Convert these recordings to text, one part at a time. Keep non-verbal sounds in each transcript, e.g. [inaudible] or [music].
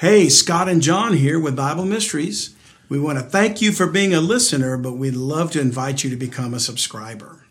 Hey, Scott and John here with Bible Mysteries. We want to thank you for being a listener, but we'd love to invite you to become a subscriber.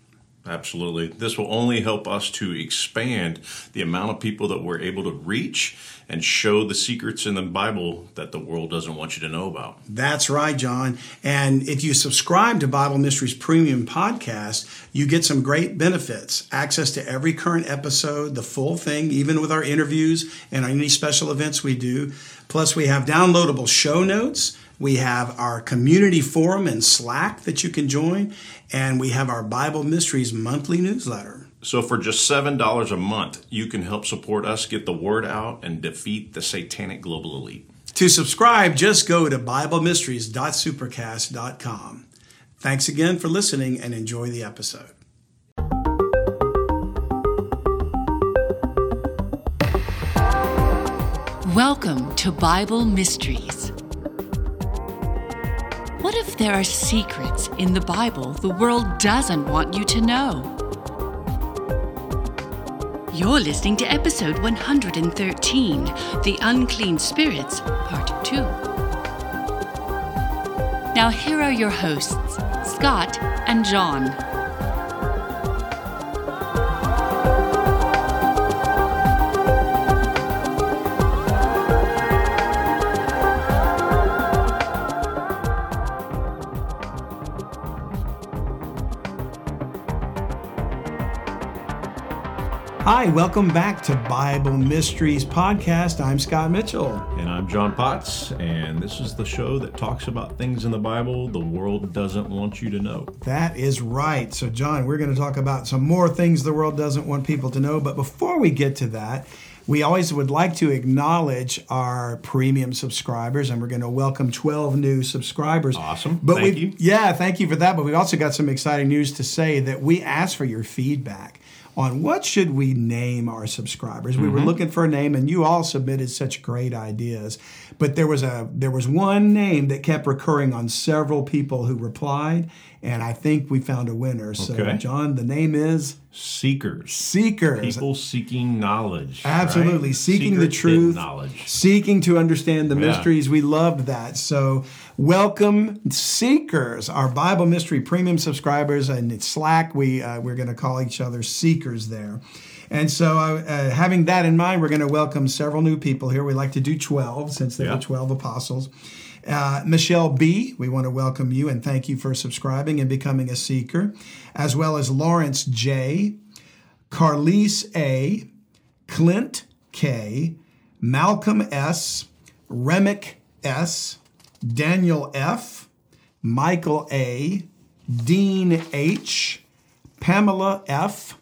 Absolutely. This will only help us to expand the amount of people that we're able to reach and show the secrets in the Bible that the world doesn't want you to know about. That's right, John. And if you subscribe to Bible Mysteries Premium Podcast, you get some great benefits access to every current episode, the full thing, even with our interviews and any special events we do. Plus, we have downloadable show notes. We have our community forum and Slack that you can join, and we have our Bible Mysteries monthly newsletter. So, for just $7 a month, you can help support us get the word out and defeat the satanic global elite. To subscribe, just go to BibleMysteries.supercast.com. Thanks again for listening and enjoy the episode. Welcome to Bible Mysteries. What if there are secrets in the Bible the world doesn't want you to know? You're listening to episode 113 The Unclean Spirits, Part 2. Now, here are your hosts, Scott and John. Hi, welcome back to Bible Mysteries Podcast. I'm Scott Mitchell. And I'm John Potts, and this is the show that talks about things in the Bible the world doesn't want you to know. That is right. So, John, we're going to talk about some more things the world doesn't want people to know. But before we get to that, we always would like to acknowledge our premium subscribers, and we're going to welcome 12 new subscribers. Awesome. But Thank we, you. Yeah, thank you for that. But we've also got some exciting news to say that we ask for your feedback on what should we name our subscribers. We were mm-hmm. looking for a name, and you all submitted such great ideas. But there was a there was one name that kept recurring on several people who replied, and I think we found a winner. So, Okay. John, the name is Seekers. Seekers. People seeking knowledge. Absolutely. right? Seeking the truth. knowledge. Seeking to understand the Yeah. mysteries. We loved that. So, welcome, seekers, our Bible Mystery Premium subscribers. And it's Slack, we, uh, we're going to call each other seekers there. And so, uh, uh, having that in mind, we're going to welcome several new people here. We like to do 12 since there Yeah. were 12 apostles. Uh, Michelle B., we want to welcome you and thank you for subscribing and becoming a seeker, as well as Lawrence J., Carlise A., Clint K., Malcolm S., Remick S., Daniel F., Michael A., Dean H., Pamela F.,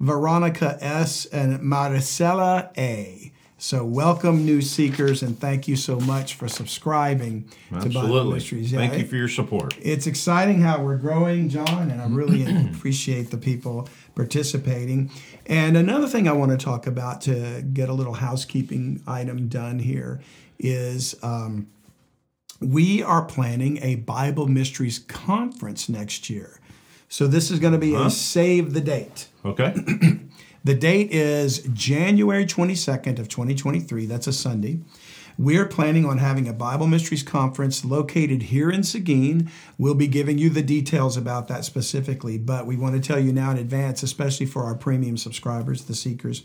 Veronica S., and Maricela A. So, welcome, new seekers, and thank you so much for subscribing to Bible Absolutely. Mysteries. Yeah, Thank you for your support. it's exciting how we're growing, John, and I really [clears throat] appreciate the people participating. And another thing I want to talk about to get a little housekeeping item done here is um, we are planning a Bible Mysteries conference next year. So this is going to be a save the date. Okay. [clears throat] The date is January 22nd of 2023. That's a Sunday. We're planning on having a Bible Mysteries conference located here in Seguin. We'll be giving you the details about that specifically, but we want to tell you now in advance, especially for our premium subscribers, the seekers,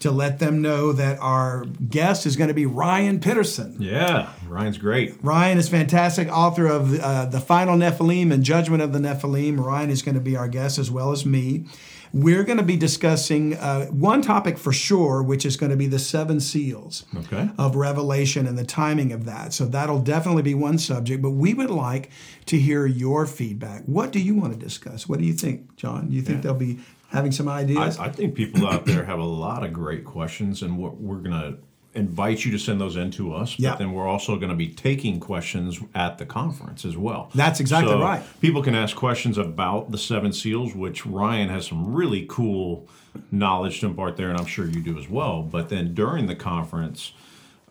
to let them know that our guest is going to be Ryan Pitterson. yeah. Ryan's great. Ryan is fantastic, author of uh, The Final Nephilim and Judgment of the Nephilim. Ryan is going to be our guest as well as me. We're going to be discussing uh, one topic for sure, which is going to be the seven seals Okay. of Revelation and the timing of that. So that'll definitely be one subject, but we would like to hear your feedback. What do you want to discuss? What do you think, John? Do you think they'll be having some ideas? I, I think people out there have a lot of great questions, and we're, we're going to invite you to send those in to us. But Yeah. then we're also going to be taking questions at the conference as well. That's exactly So right. People can ask questions about the seven seals, which Ryan has some really cool knowledge to impart there, and I'm sure you do as well. But then during the conference,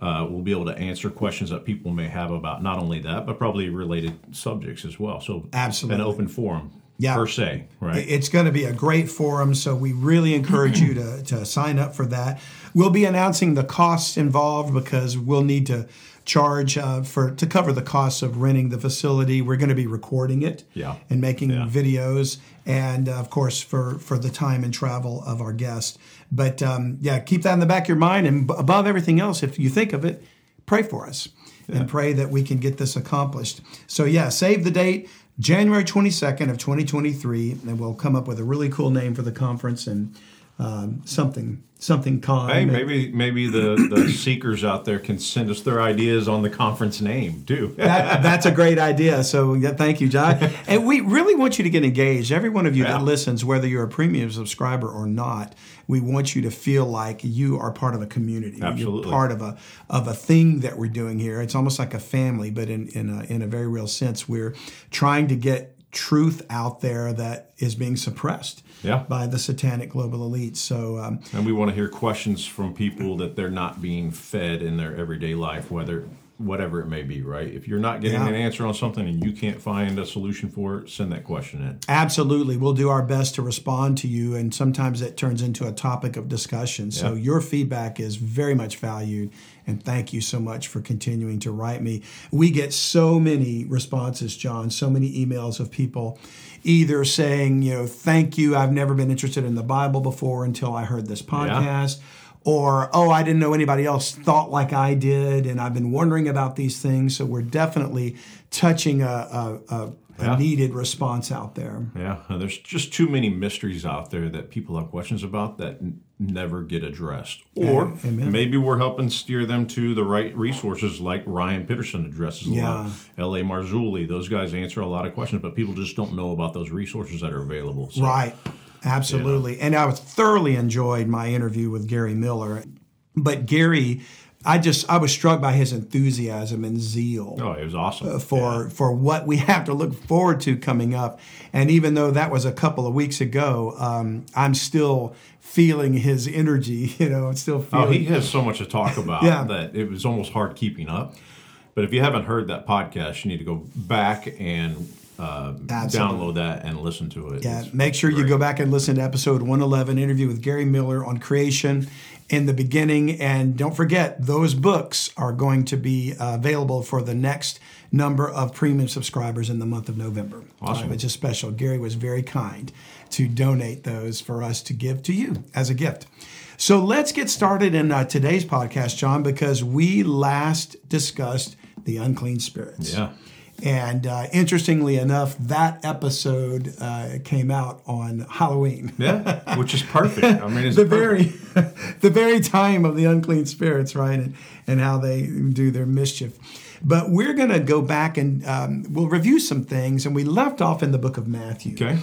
uh, we'll be able to answer questions that people may have about not only that, but probably related subjects as well. So Absolutely. an open forum. Yeah. per se, right? It's going to be a great forum, so we really encourage you to, to sign up for that. We'll be announcing the costs involved because we'll need to charge uh, for to cover the costs of renting the facility. We're going to be recording it Yeah. and making Yeah. videos, and uh, of course for for the time and travel of our guests. But um, yeah, keep that in the back of your mind, and b- above everything else, if you think of it, pray for us and pray that we can get this accomplished. So yeah, save the date. January 22nd of 2023, and we'll come up with a really cool name for the conference and um, something something called. Hey, maybe maybe the, the [clears throat] seekers out there can send us their ideas on the conference name too. [laughs] that, that's a great idea. So yeah, thank you, John. And we really want you to get engaged. Every one of you Yeah. that listens, whether you're a premium subscriber or not, we want you to feel like you are part of a community. Absolutely. You're part of a of a thing that we're doing here. It's almost like a family, but in in a, in a very real sense, we're trying to get truth out there that is being suppressed Yeah. by the satanic global elite. So um, And we want to hear questions from people that they're not being fed in their everyday life, whether whatever it may be, right? If you're not getting Yeah. an answer on something and you can't find a solution for it, send that question in. Absolutely. We'll do our best to respond to you. And sometimes it turns into a topic of discussion. So Yeah. your feedback is very much valued. And thank you so much for continuing to write me. We get so many responses, John, so many emails of people either saying, you know, thank you. I've never been interested in the Bible before until I heard this podcast. Or, oh, I didn't know anybody else thought like I did, and I've been wondering about these things. So we're definitely touching a, a, a, a Yeah. needed response out there. Yeah, and there's just too many mysteries out there that people have questions about that n- never get addressed. Or amen. maybe we're helping steer them to the right resources like Ryan Pitterson addresses a lot. L.A. Marzulli, those guys answer a lot of questions, but people just don't know about those resources that are available. So, Right. Absolutely. And I thoroughly enjoyed my interview with Gary Miller. But Gary, I just I was struck by his enthusiasm and zeal Oh, it was awesome. for for what we [laughs] have to look forward to coming up. And even though that was a couple of weeks ago, um, I'm still feeling his energy. [laughs] You know, I'm still Oh, he has so much to talk [laughs] about Yeah. that it was almost hard keeping up. But if you haven't heard that podcast, you need to go back and uh, download that and listen to it. Yeah, It's make sure you go back and listen to episode 111, interview with Gary Miller on creation in the beginning. And don't forget, those books are going to be uh, available for the next number of premium subscribers in the month of November. Awesome. Which is special. Gary was very kind to donate those for us to give to you as a gift. So let's get started in uh, today's podcast, John, because we last discussed the unclean spirits. Yeah. And uh, interestingly enough, that episode uh, came out on Halloween. Yeah, which is perfect. I mean, it's [laughs] the perfect. very, [laughs] the very time of the unclean spirits, right, and, and how they do their mischief. But we're going to go back and um, we'll review some things, and we left off in the book of Matthew. Okay.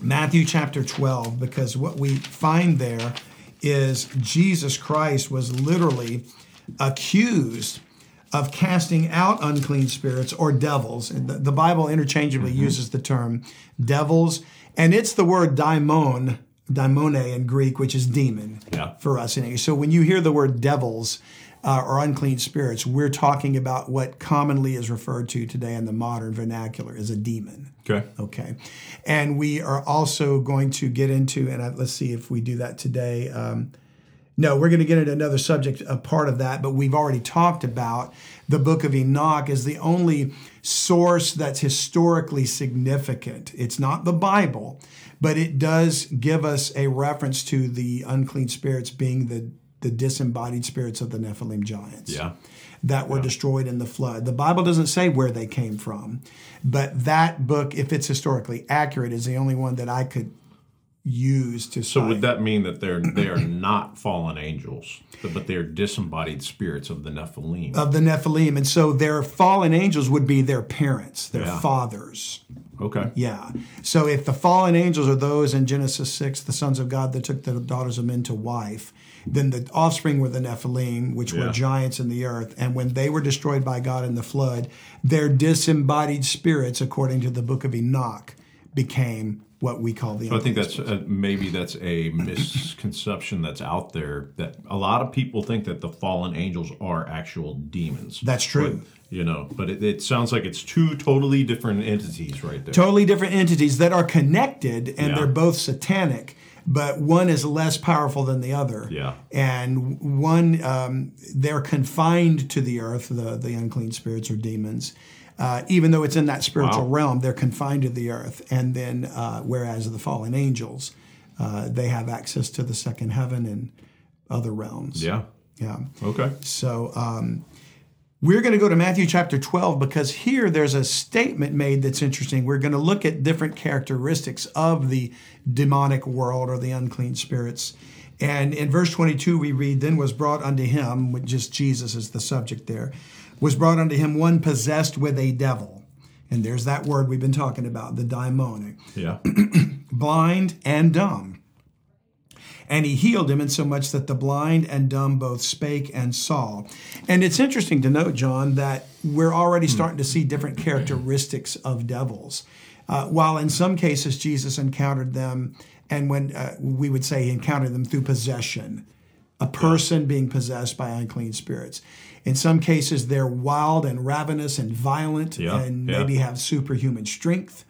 Matthew chapter 12, because what we find there is Jesus Christ was literally accused of casting out unclean spirits or devils. And the, the Bible interchangeably uses the term devils, and it's the word daimon, daimone in Greek, which is demon Yeah. for us in English. So when you hear the word devils uh, or unclean spirits, we're talking about what commonly is referred to today in the modern vernacular as a demon. Okay. Okay. And we are also going to get into, and I, let's see if we do that today. Um, no, we're going to get into another subject, a part of that, but we've already talked about the book of Enoch as the only source that's historically significant. It's not the Bible, but it does give us a reference to the unclean spirits being the, the disembodied spirits of the Nephilim giants Yeah. that were destroyed in the flood. The Bible doesn't say where they came from, but that book, if it's historically accurate, is the only one that I could use to So cite. would that mean that they're they are not fallen angels, but they're disembodied spirits of the Nephilim? of the Nephilim. And so their fallen angels would be their parents, their Yeah. fathers. okay. Yeah. So if the fallen angels are those in Genesis 6, the sons of God that took the daughters of men to wife, then the offspring were the Nephilim, which were giants in the earth. And when they were destroyed by God in the flood, their disembodied spirits, according to the book of Enoch, became what we call the I think that's uh, maybe that's a misconception that's out there that a lot of people think that the fallen angels are actual demons. That's true. But, you know, but it, it sounds like it's two totally different entities right there. totally different entities that are connected and Yeah. they're both satanic but one is less powerful than the other Yeah. and one um, they're confined to the earth the, the unclean spirits or demons uh, even though it's in that spiritual Wow. realm they're confined to the earth and then uh, whereas the fallen angels uh, they have access to the second heaven and other realms Yeah. yeah Okay. so um, we're going to go to Matthew chapter 12 because here there's a statement made that's interesting. We're going to look at different characteristics of the demonic world or the unclean spirits. And in verse 22, we read, Then was brought unto him, just Jesus is the subject there, was brought unto him one possessed with a devil. And there's that word we've been talking about, the daimonic Yeah. [clears throat] blind and dumb. And he healed him insomuch that the blind and dumb both spake and saw. And it's interesting to note, John, that we're already starting to see different characteristics of devils. Uh, while in some cases Jesus encountered them, and when uh, we would say he encountered them through possession, a person being possessed by unclean spirits. In some cases, they're wild and ravenous and violent Yeah, and yeah. maybe have superhuman strength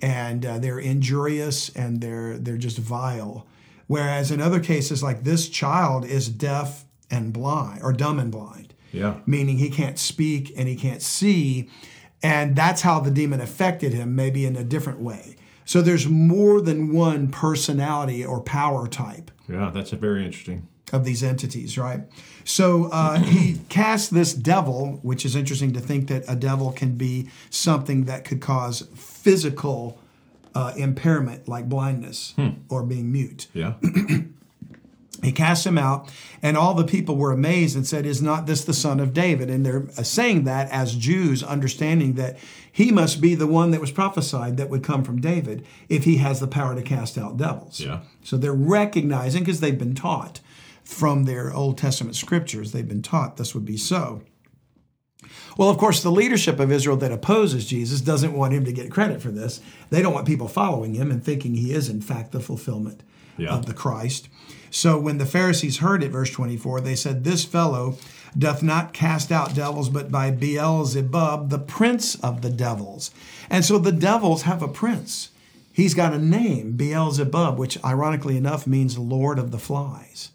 and uh, they're injurious and they're they're just vile. Whereas in other cases, like this child is deaf and blind or dumb and blind, Yeah. meaning he can't speak and he can't see, and that's how the demon affected him, maybe in a different way. So there's more than one personality or power type Yeah. That's a very interesting. of these entities, right? So uh, he cast this devil, which is interesting to think that a devil can be something that could cause physical uh, impairment, like blindness or being mute. Yeah. [clears throat] He cast him out, and all the people were amazed and said, Is not this the son of David? And they're saying that as Jews, understanding that he must be the one that was prophesied that would come from David if he has the power to cast out devils. Yeah. So they're recognizing, because they've been taught from their Old Testament scriptures, they've been taught this would be so. Well, of course, the leadership of Israel that opposes Jesus doesn't want him to get credit for this. They don't want people following him and thinking he is, in fact, the fulfillment Yeah. of the Christ. So when the Pharisees heard it, verse 24, they said, This fellow doth not cast out devils, but by Beelzebub, the prince of the devils. And so the devils have a prince. He's got a name, Beelzebub, which ironically enough means Lord of the Flies.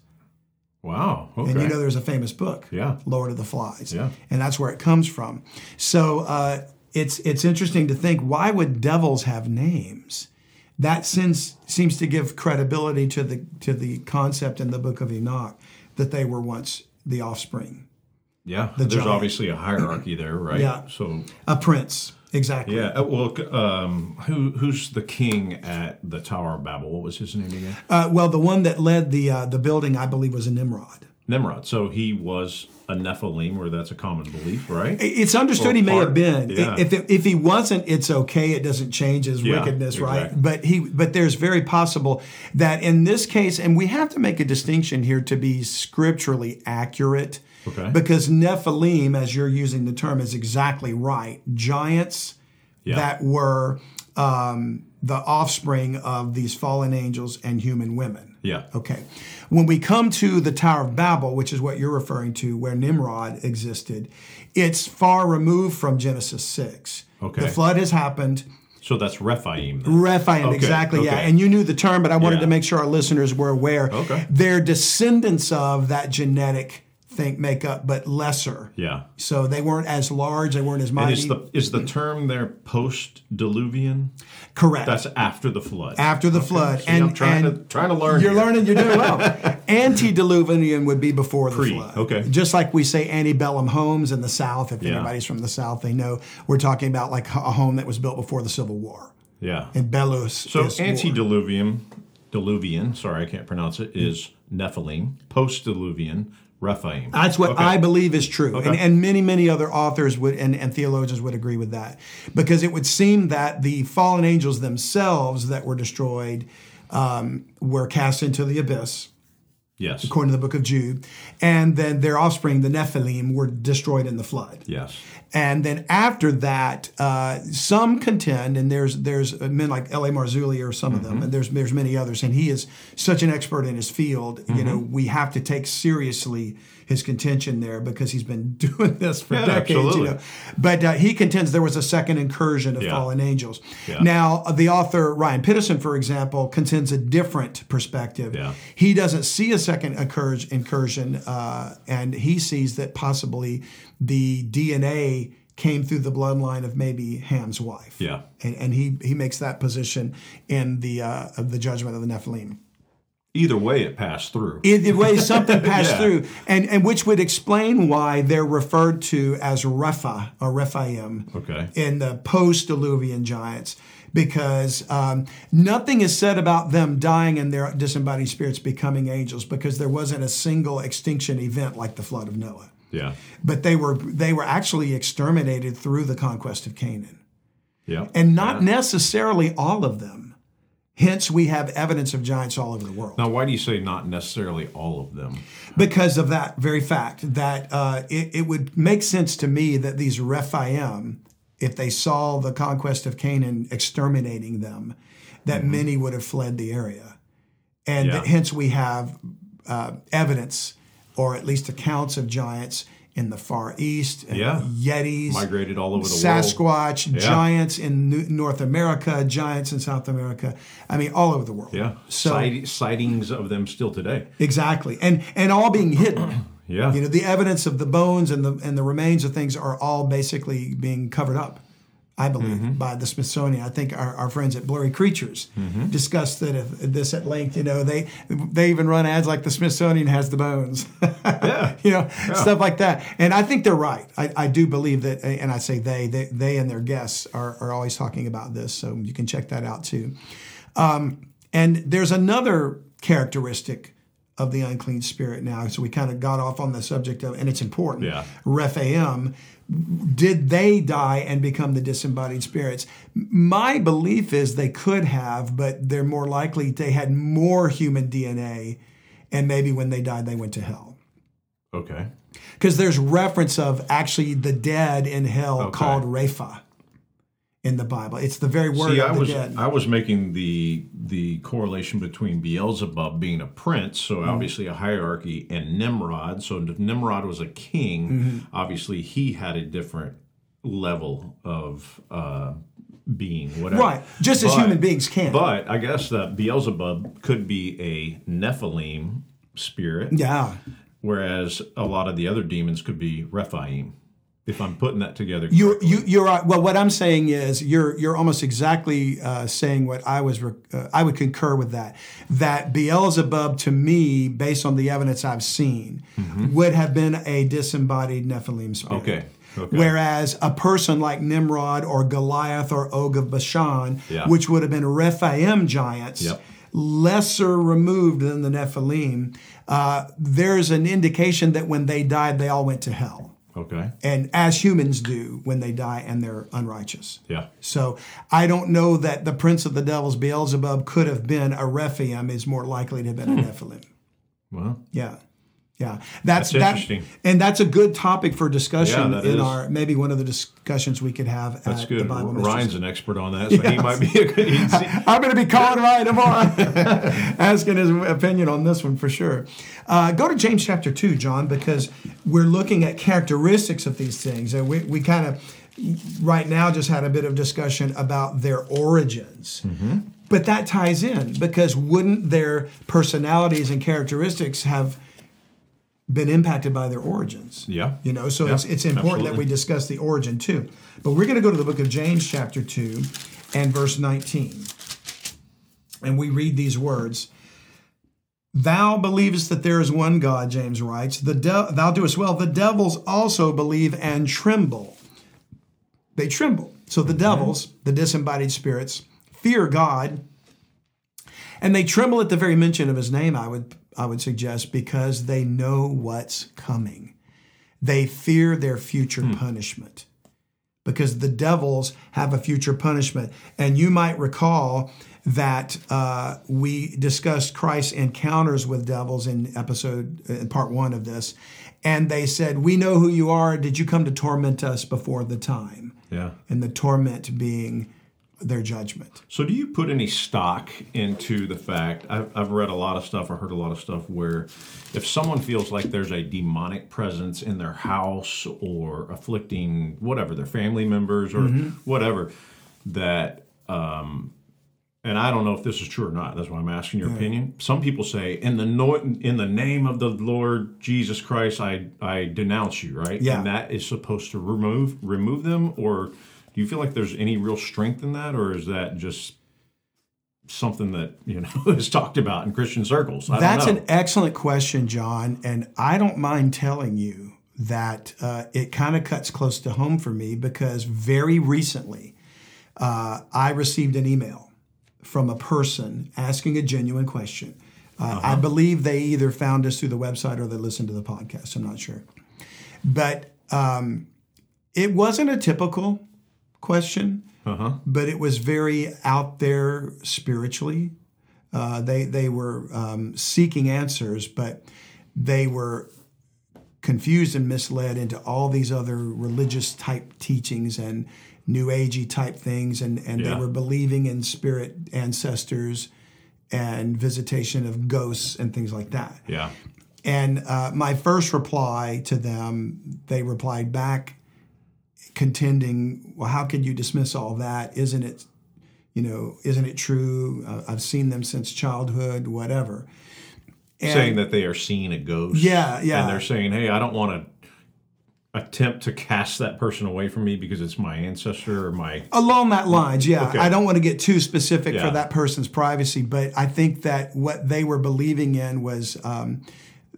Wow. Okay. And you know there's a famous book, Yeah. Lord of the Flies. Yeah. And that's where it comes from. So uh, it's it's interesting to think why would devils have names? That seems seems to give credibility to the to the concept in the book of Enoch that they were once the offspring. yeah. There's giant. obviously a hierarchy there, right? Yeah. So A prince. Exactly. yeah. uh, Well, um, who who's the king at the Tower of Babel? What was his name again? Uh, well, the one that led the uh, the building, I believe, was a Nimrod. Nimrod. So he was a Nephilim, where that's a common belief, right? It's understood Or he may part- have been. yeah. If if he wasn't, it's okay. It doesn't change his Yeah, wickedness, right? But he, but there's very possible that in this case, and we have to make a distinction here to be scripturally accurate, Okay. because Nephilim, as you're using the term, is exactly right. Giants Yeah. that were um, the offspring of these fallen angels and human women. Yeah. Okay. When we come to the Tower of Babel, which is what you're referring to, where Nimrod existed, it's far removed from Genesis 6. Okay. The flood has happened. So that's Rephaim. then. Rephaim, Okay, exactly, yeah. And you knew the term, but I wanted Yeah. to make sure our listeners were aware. Okay. They're descendants of that genetic think makeup, but lesser. Yeah. So they weren't as large, they weren't as And mighty. is the is the term there post diluvian? Correct. That's after the flood. after the flood. See, I'm trying and to trying to learn. You're here. learning, you're doing well. [laughs] Antediluvian would be before the Pre, flood. okay. Just like we say antebellum homes in the South. If Yeah. anybody's from the South, they know we're talking about like a home that was built before the Civil War. Yeah. And Belus. So antediluvian, diluvian. Sorry, I can't pronounce it. Is Nephilim. Post diluvian, Rephaim. That's what Okay. I believe is true. And, and many, many other authors would and, and theologians would agree with that. Because it would seem that the fallen angels themselves that were destroyed um, were cast into the abyss. Yes. according to the book of Jude. And then their offspring, the Nephilim, were destroyed in the flood. Yes. And then after that, uh, some contend, and there's there's men like L.A. Marzulli or some of them, and there's there's many others, and he is such an expert in his field. You know, we have to take seriously his contention there because he's been [laughs] doing this for Yeah, decades. absolutely. You know, but uh, he contends there was a second incursion of Yeah. fallen angels. Yeah. Now, the author Ryan Pitterson, for example, contends a different perspective. Yeah. He doesn't see a second incurs- incursion, uh, and he sees that possibly the DNA came through the bloodline of maybe Ham's wife. Yeah. and, and he he makes that position in the uh, of the judgment of the Nephilim. Either way, it passed through. Either way, something [laughs] passed Yeah. through, and and which would explain why they're referred to as Repha or Rephaim Okay. in the post-Diluvian giants, because um, nothing is said about them dying and their disembodied spirits becoming angels, because there wasn't a single extinction event like the flood of Noah. Yeah. But they were they were actually exterminated through the conquest of Canaan, Yeah. and not Yeah. necessarily all of them. Hence, we have evidence of giants all over the world. Now, why do you say not necessarily all of them? because of that very fact that uh, it, it would make sense to me that these Rephaim, if they saw the conquest of Canaan exterminating them, that many would have fled the area, and Yeah. that hence we have uh, evidence, or at least accounts of giants in the Far East, and Yeah. Yetis, Migrated all over the world. Sasquatch, giants in North America, giants in South America. I mean, all over the world. Yeah. So Sight- sightings of them still today. exactly, and and all being hidden. Yeah. You know, the evidence of the bones and the and the remains of things are all basically being covered up, I believe, Mm-hmm. by the Smithsonian. I think our, our friends at Blurry Creatures Mm-hmm. discussed that if, this at length. You know, they they even run ads like the Smithsonian has the bones. [laughs] Yeah. you know, stuff like that. And I think they're right. I, I do believe that, and I say they, they, they and their guests are, are always talking about this. So you can check that out too. Um, and there's another characteristic of the unclean spirit now. So we kind of got off on the subject of, and it's important. Yeah. Rephaim, did they die and become the disembodied spirits? My belief is they could have, but they're more likely they had more human DNA, and maybe when they died, they went to hell. Okay. Because there's reference of actually the dead in hell Okay. called Repha in the Bible. It's the very word See, of I the was dead. I was making the the correlation between Beelzebub being a prince, so Mm-hmm. obviously a hierarchy, and Nimrod. So if Nimrod was a king, Mm-hmm. obviously he had a different level of uh, being, whatever. right. Just as But- human beings can. But I guess that Beelzebub could be a Nephilim spirit, yeah. whereas a lot of the other demons could be Rephaim. If I'm putting that together, You, you, you're. Well, what I'm saying is you're you're almost exactly uh, saying what I was. Uh, I would concur with that. That Beelzebub, to me, based on the evidence I've seen, would have been a disembodied Nephilim spirit. Mm-hmm. Okay. Okay. Whereas a person like Nimrod or Goliath or Og of Bashan, Yeah. which would have been Rephaim giants, Yep. lesser removed than the Nephilim, uh, there's an indication that when they died, they all went to hell okay. and as humans do when they die and they're unrighteous. Yeah. So I don't know that the prince of the devils Beelzebub could have been a Rephaim is more likely to have been a hmm. Nephilim. Well, Yeah. Yeah. That's, That's that, interesting. And that's a good topic for discussion Yeah, in is. our maybe one of the discussions we could have That's at good. the Bible Mysteries. Ryan's an expert on that, so he might be a good. [laughs] I'm going to be calling Ryan tomorrow, [laughs] asking his opinion on this one for sure. Uh, go to James chapter 2, John, because we're looking at characteristics of these things. And we, we kind of, right now, just had a bit of discussion about their origins. But that ties in because wouldn't their personalities and characteristics have been impacted by their origins? Yeah. You know, so Yeah, it's, it's important that we discuss the origin too. But we're going to go to the book of James, chapter 2, and verse 19. And we read these words Thou believest that there is one God, James writes. The de- thou doest well. The devils also believe and tremble. They tremble. So the mm-hmm. devils, the disembodied spirits, fear God, and they tremble at the very mention of his name, I would I would suggest, because they know what's coming. They fear their future punishment because the devils have a future punishment. And you might recall that uh, we discussed Christ's encounters with devils in episode in part one of this, and they said, "We know who you are. Did you come to torment us before the time?" Yeah. And the torment being their judgment. So, do you put any stock into the fact? I've, I've read a lot of stuff, I heard a lot of stuff where if someone feels like there's a demonic presence in their house or afflicting whatever, their family members or whatever, that, um, and I don't know if this is true or not. That's why I'm asking your opinion. Some people say, "In the no, in the name of the Lord Jesus Christ, I I denounce you." Right? Yeah. And that is supposed to remove remove them, or do you feel like there's any real strength in that, or is that just something that you know [laughs] is talked about in Christian circles? I That's don't know. an excellent question, John. And I don't mind telling you that uh, it kind of cuts close to home for me because very recently uh, I received an email from a person asking a genuine question. Uh, I believe they either found us through the website or they listened to the podcast. I'm not sure. But um, it wasn't a typical question uh-huh. but it was very out there spiritually. Uh, they they were um, seeking answers, but they were confused and misled into all these other religious type teachings and new agey type things, and and Yeah. they were believing in spirit ancestors and visitation of ghosts and things like that. Yeah. And uh, my first reply to them, they replied back contending, well, how could you dismiss all that? Isn't it, you know, isn't it true? Uh, I've seen them since childhood, whatever. And- saying that they are seeing a ghost. Yeah, yeah. And they're saying, "Hey, I don't want to attempt to cast that person away from me because it's my ancestor or my." Along that lines, yeah. Okay. I don't want to get too specific Yeah. for that person's privacy, but I think that what they were believing in was um,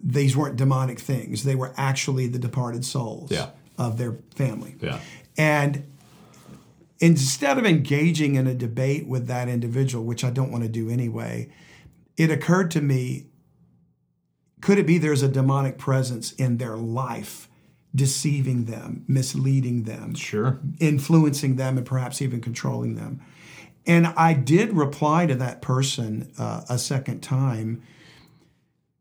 these weren't demonic things. They were actually the departed souls Yeah. Of their family. Yeah. And instead of engaging in a debate with that individual, which I don't want to do anyway, it occurred to me could it be there's a demonic presence in their life deceiving them, misleading them, Sure. influencing them, and perhaps even controlling them? And I did reply to that person uh, a second time,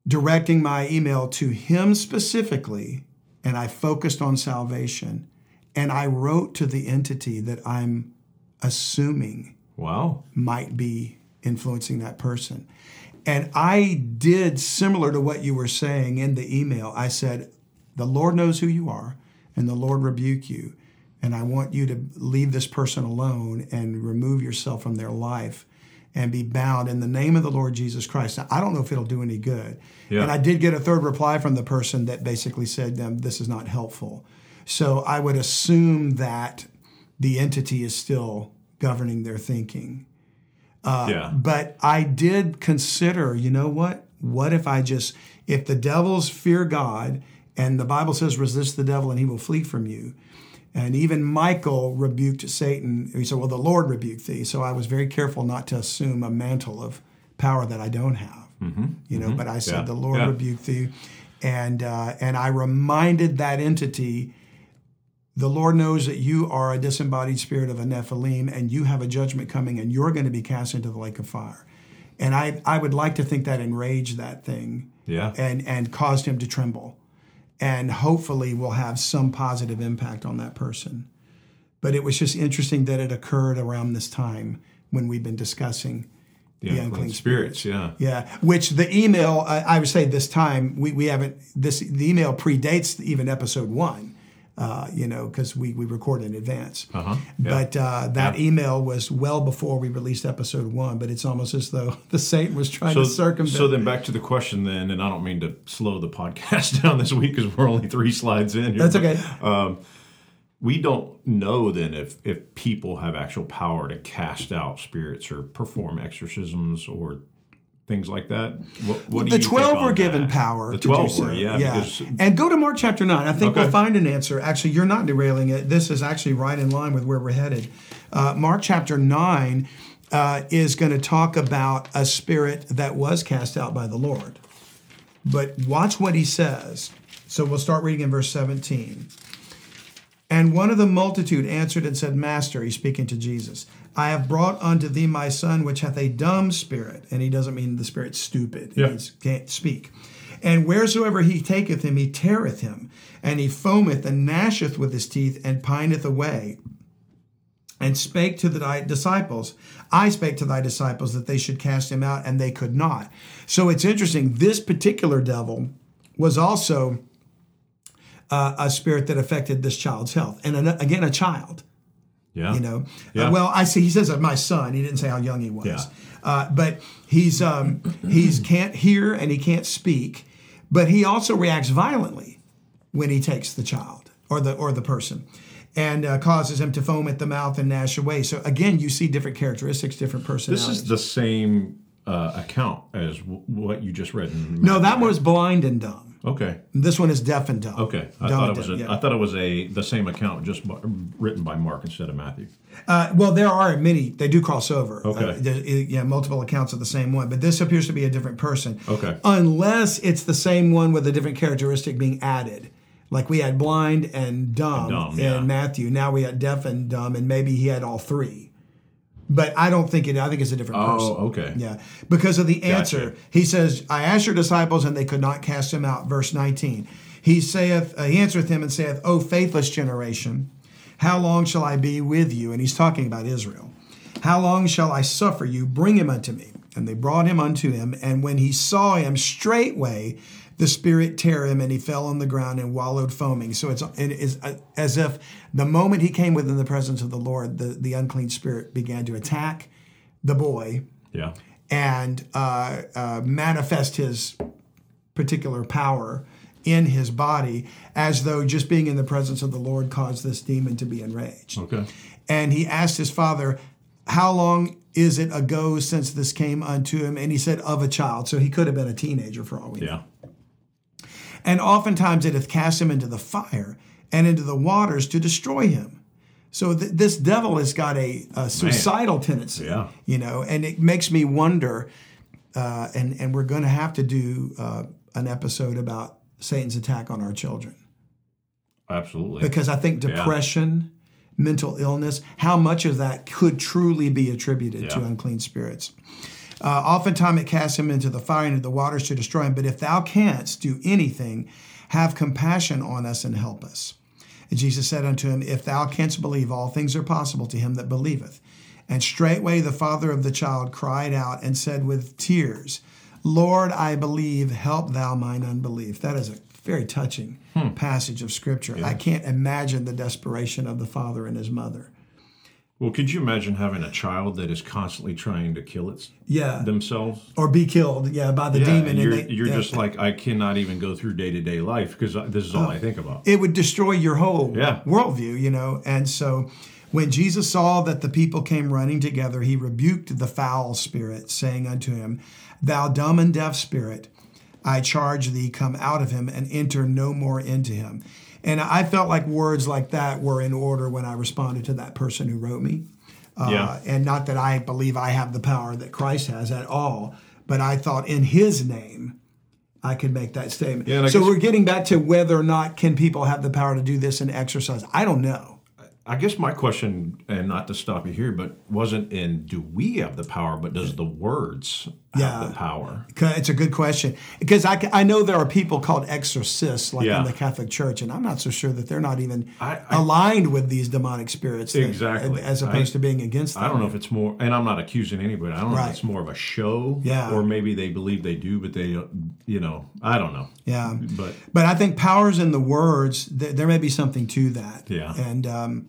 directing my email to him specifically, and I focused on salvation. And I wrote to the entity that I'm assuming Wow. might be influencing that person. And I did similar to what you were saying in the email. I said, The Lord knows who you are, and the Lord rebuke you. And I want you to leave this person alone and remove yourself from their life and be bound in the name of the Lord Jesus Christ. Now, I don't know if it'll do any good. Yeah. And I did get a third reply from the person that basically said, um, This is not helpful. So I would assume that the entity is still governing their thinking. yeah. But I did consider, you know what? What if I just, if the devils fear God, and the Bible says, resist the devil and he will flee from you. And even Michael rebuked Satan. He said, Well, the Lord rebuked thee. So I was very careful not to assume a mantle of power that I don't have. You know, but I said, Yeah. The Lord Yeah. rebuked thee. And, uh, and I reminded that entity the Lord knows that you are a disembodied spirit of a Nephilim and you have a judgment coming and you're going to be cast into the lake of fire. And I, I would like to think that enraged that thing Yeah. and, and caused him to tremble. And hopefully will have some positive impact on that person. But it was just interesting that it occurred around this time when we've been discussing The unclean spirits. Yeah. yeah, which the email I, I would say this time we, we haven't this the email predates even episode one, uh, you know, because we we record in advance. Uh-huh. Yeah. But uh, that email was well before we released episode one. But it's almost as though [laughs] the Satan was trying So, to circumvent. so then back to the question then, and I don't mean to slow the [laughs] podcast down this week because we're only three slides in. Here, That's but, okay. Um, we don't know then if if people have actual power to cast out spirits or perform exorcisms or things like that. What, what do the you twelve on were given that? power. The to do twelve so. were, yeah, and go to Mark chapter nine. I think Okay. we'll find an answer. Actually, you're not derailing it. This is actually right in line with where we're headed. Uh, Mark chapter nine uh, is going to talk about a spirit that was cast out by the Lord. But watch what he says. So we'll start reading in verse 17. And one of the multitude answered and said, Master, he's speaking to Jesus, I have brought unto thee my son, which hath a dumb spirit. And he doesn't mean the spirit's stupid, Yeah. he can't speak. And wheresoever he taketh him, he teareth him, and he foameth and gnasheth with his teeth, and pineth away. And spake to the disciples, I spake to thy disciples that they should cast him out, and they could not. So it's interesting. This particular devil was also uh, a spirit that affected this child's health, and an, again, a child. Yeah. You know, Yeah. Uh, well, I see. He says of my son. He didn't say how young he was. Yeah. Uh, but he's um, [clears throat] he's can't hear and he can't speak, but he also reacts violently when he takes the child or the or the person, and uh, causes him to foam at the mouth and gnash away. So again, you see different characteristics, different personalities. This is the same uh, account as w- what you just read. In no, that one was blind and dumb. Okay. This one is deaf and dumb. Okay. I Dumb thought and it was a, yeah. I thought it was a the same account just bu- written by Mark instead of Matthew. Uh, well, there are many. They do cross over. Okay. Uh, there- yeah, multiple accounts of the same one, but this appears to be a different person. Okay. Unless it's the same one with a different characteristic being added. Like we had blind and dumb, dumb, in yeah. Matthew. Now we had deaf and dumb, and maybe he had all three. But I don't think it. I think it's a different person. Oh, okay. Yeah, because of the answer. Gotcha. He says, I asked your disciples, and they could not cast him out. Verse 19. He saith, uh, he answereth him and saith, O faithless generation, how long shall I be with you? And he's talking about Israel. How long shall I suffer you? Bring him unto me. And they brought him unto him. And when he saw him, straightway the spirit tear him, and he fell on the ground and wallowed foaming. So it's it is uh, as if the moment he came within the presence of the Lord, the, the unclean spirit began to attack the boy Yeah. and uh, uh, manifest his particular power in his body as though just being in the presence of the Lord caused this demon to be enraged. Okay. And he asked his father, How long is it ago since this came unto him? And he said, Of a child. So he could have been a teenager for all we know. Yeah. And oftentimes it hath cast him into the fire and into the waters to destroy him. So th- this devil has got a, a suicidal tendency, Yeah. you know, and it makes me wonder. Uh, and and we're going to have to do uh, an episode about Satan's attack on our children Absolutely. because I think depression, mental illness, how much of that could truly be attributed to unclean spirits. Uh, oftentimes it casts him into the fire and into the waters to destroy him. But if thou canst do anything, have compassion on us and help us. And Jesus said unto him, If thou canst believe, all things are possible to him that believeth. And straightway the father of the child cried out and said with tears, Lord, I believe, help thou mine unbelief. That is a very touching passage of scripture. I can't imagine the desperation of the father and his mother. Well, could you imagine having a child that is constantly trying to kill its Yeah. themselves? Or be killed, yeah, by the Yeah, demon. and you're, they- you're yeah. just like I cannot even go through day to day life because this is all I oh, think about. it would destroy your whole Yeah. worldview, you know. And so when Jesus saw that the people came running together, he rebuked the foul spirit, saying unto him, Thou dumb and deaf spirit, I charge thee, come out of him and enter no more into him. And I felt like words like that were in order when I responded to that person who wrote me. Uh, Yeah. And not that I believe I have the power that Christ has at all, but I thought in his name, I could make that statement. Yeah, so we're getting back to whether or not can people have the power to do this and exercise. I don't know. I guess my question, and not to stop you here, but wasn't in do we have the power, but does the words Yeah. have the power? It's a good question because I, I know there are people called exorcists like Yeah. in the Catholic Church, and I'm not so sure that they're not even I- I- aligned with these demonic spirits, that- Exactly. as opposed I- to being against them. I don't know if it's more, and I'm not accusing anybody. I don't know Right. if it's more of a show, Yeah. or maybe they believe they do, but they, you know, I don't know. Yeah, But but I think powers in the words. Th- there may be something to that. Yeah. and um,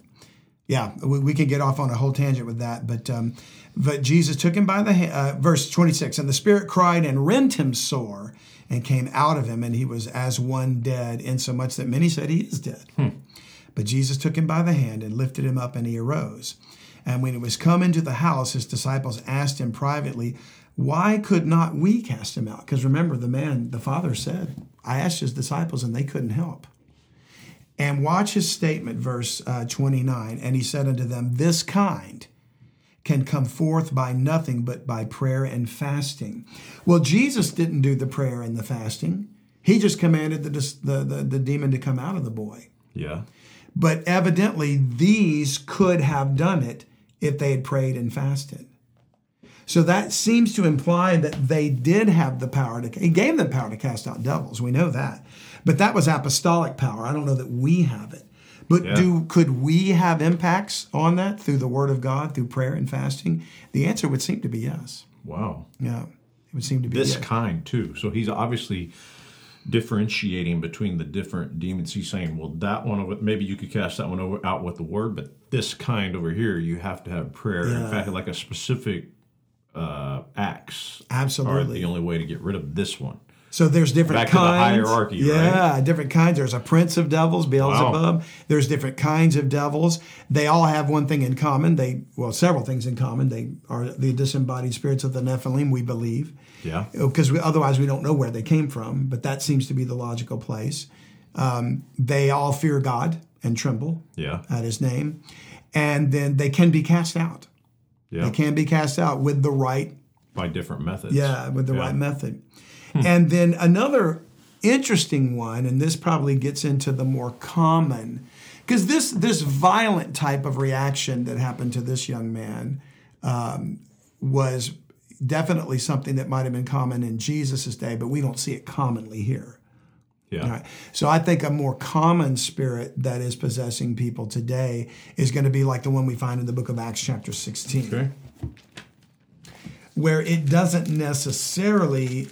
yeah, we, we could get off on a whole tangent with that, but um, but Jesus took him by the hand. Uh, verse twenty six, and the spirit cried and rent him sore, and came out of him, and he was as one dead, insomuch that many said he is dead. But Jesus took him by the hand and lifted him up, and he arose. And when he was come into the house, his disciples asked him privately, Why could not we cast him out? Because remember, the man, the father said, I asked his disciples, and they couldn't help. And watch his statement, verse uh, 29. And he said unto them, This kind can come forth by nothing but by prayer and fasting. Well, Jesus didn't do the prayer and the fasting. He just commanded the, the, the, the demon to come out of the boy. Yeah. But evidently, these could have done it if they had prayed and fasted. So that seems to imply that they did have the power to, he gave them power to cast out devils. We know that. But that was apostolic power. I don't know that we have it. But Yeah. do could we have impacts on that through the word of God, through prayer and fasting? The answer would seem to be yes. Wow. Yeah. It would seem to be This yes. kind too. So he's obviously differentiating between the different demons. He's saying, well, that one over, maybe you could cast that one over out with the word, but this kind over here, you have to have prayer. Yeah. In fact, like a specific uh, acts are Absolutely. the only way to get rid of this one. So there's different Back to the kinds. hierarchy, yeah, different kinds. There's a prince of devils, Beelzebub. Wow. There's different kinds of devils. They all have one thing in common. They well, several things in common. They are the disembodied spirits of the Nephilim. We believe Yeah. because otherwise we don't know where they came from. But that seems to be the logical place. Um, they all fear God and tremble Yeah. at His name, and then they can be cast out. Yeah. They can be cast out with the right By different methods. yeah, with the Yeah. right method. And then another interesting one, and this probably gets into the more common, because this this violent type of reaction that happened to this young man um, was definitely something that might have been common in Jesus' day, but we don't see it commonly here. Yeah. Right. So I think a more common spirit that is possessing people today is going to be like the one we find in the book of Acts, chapter 16 Okay. where it doesn't necessarily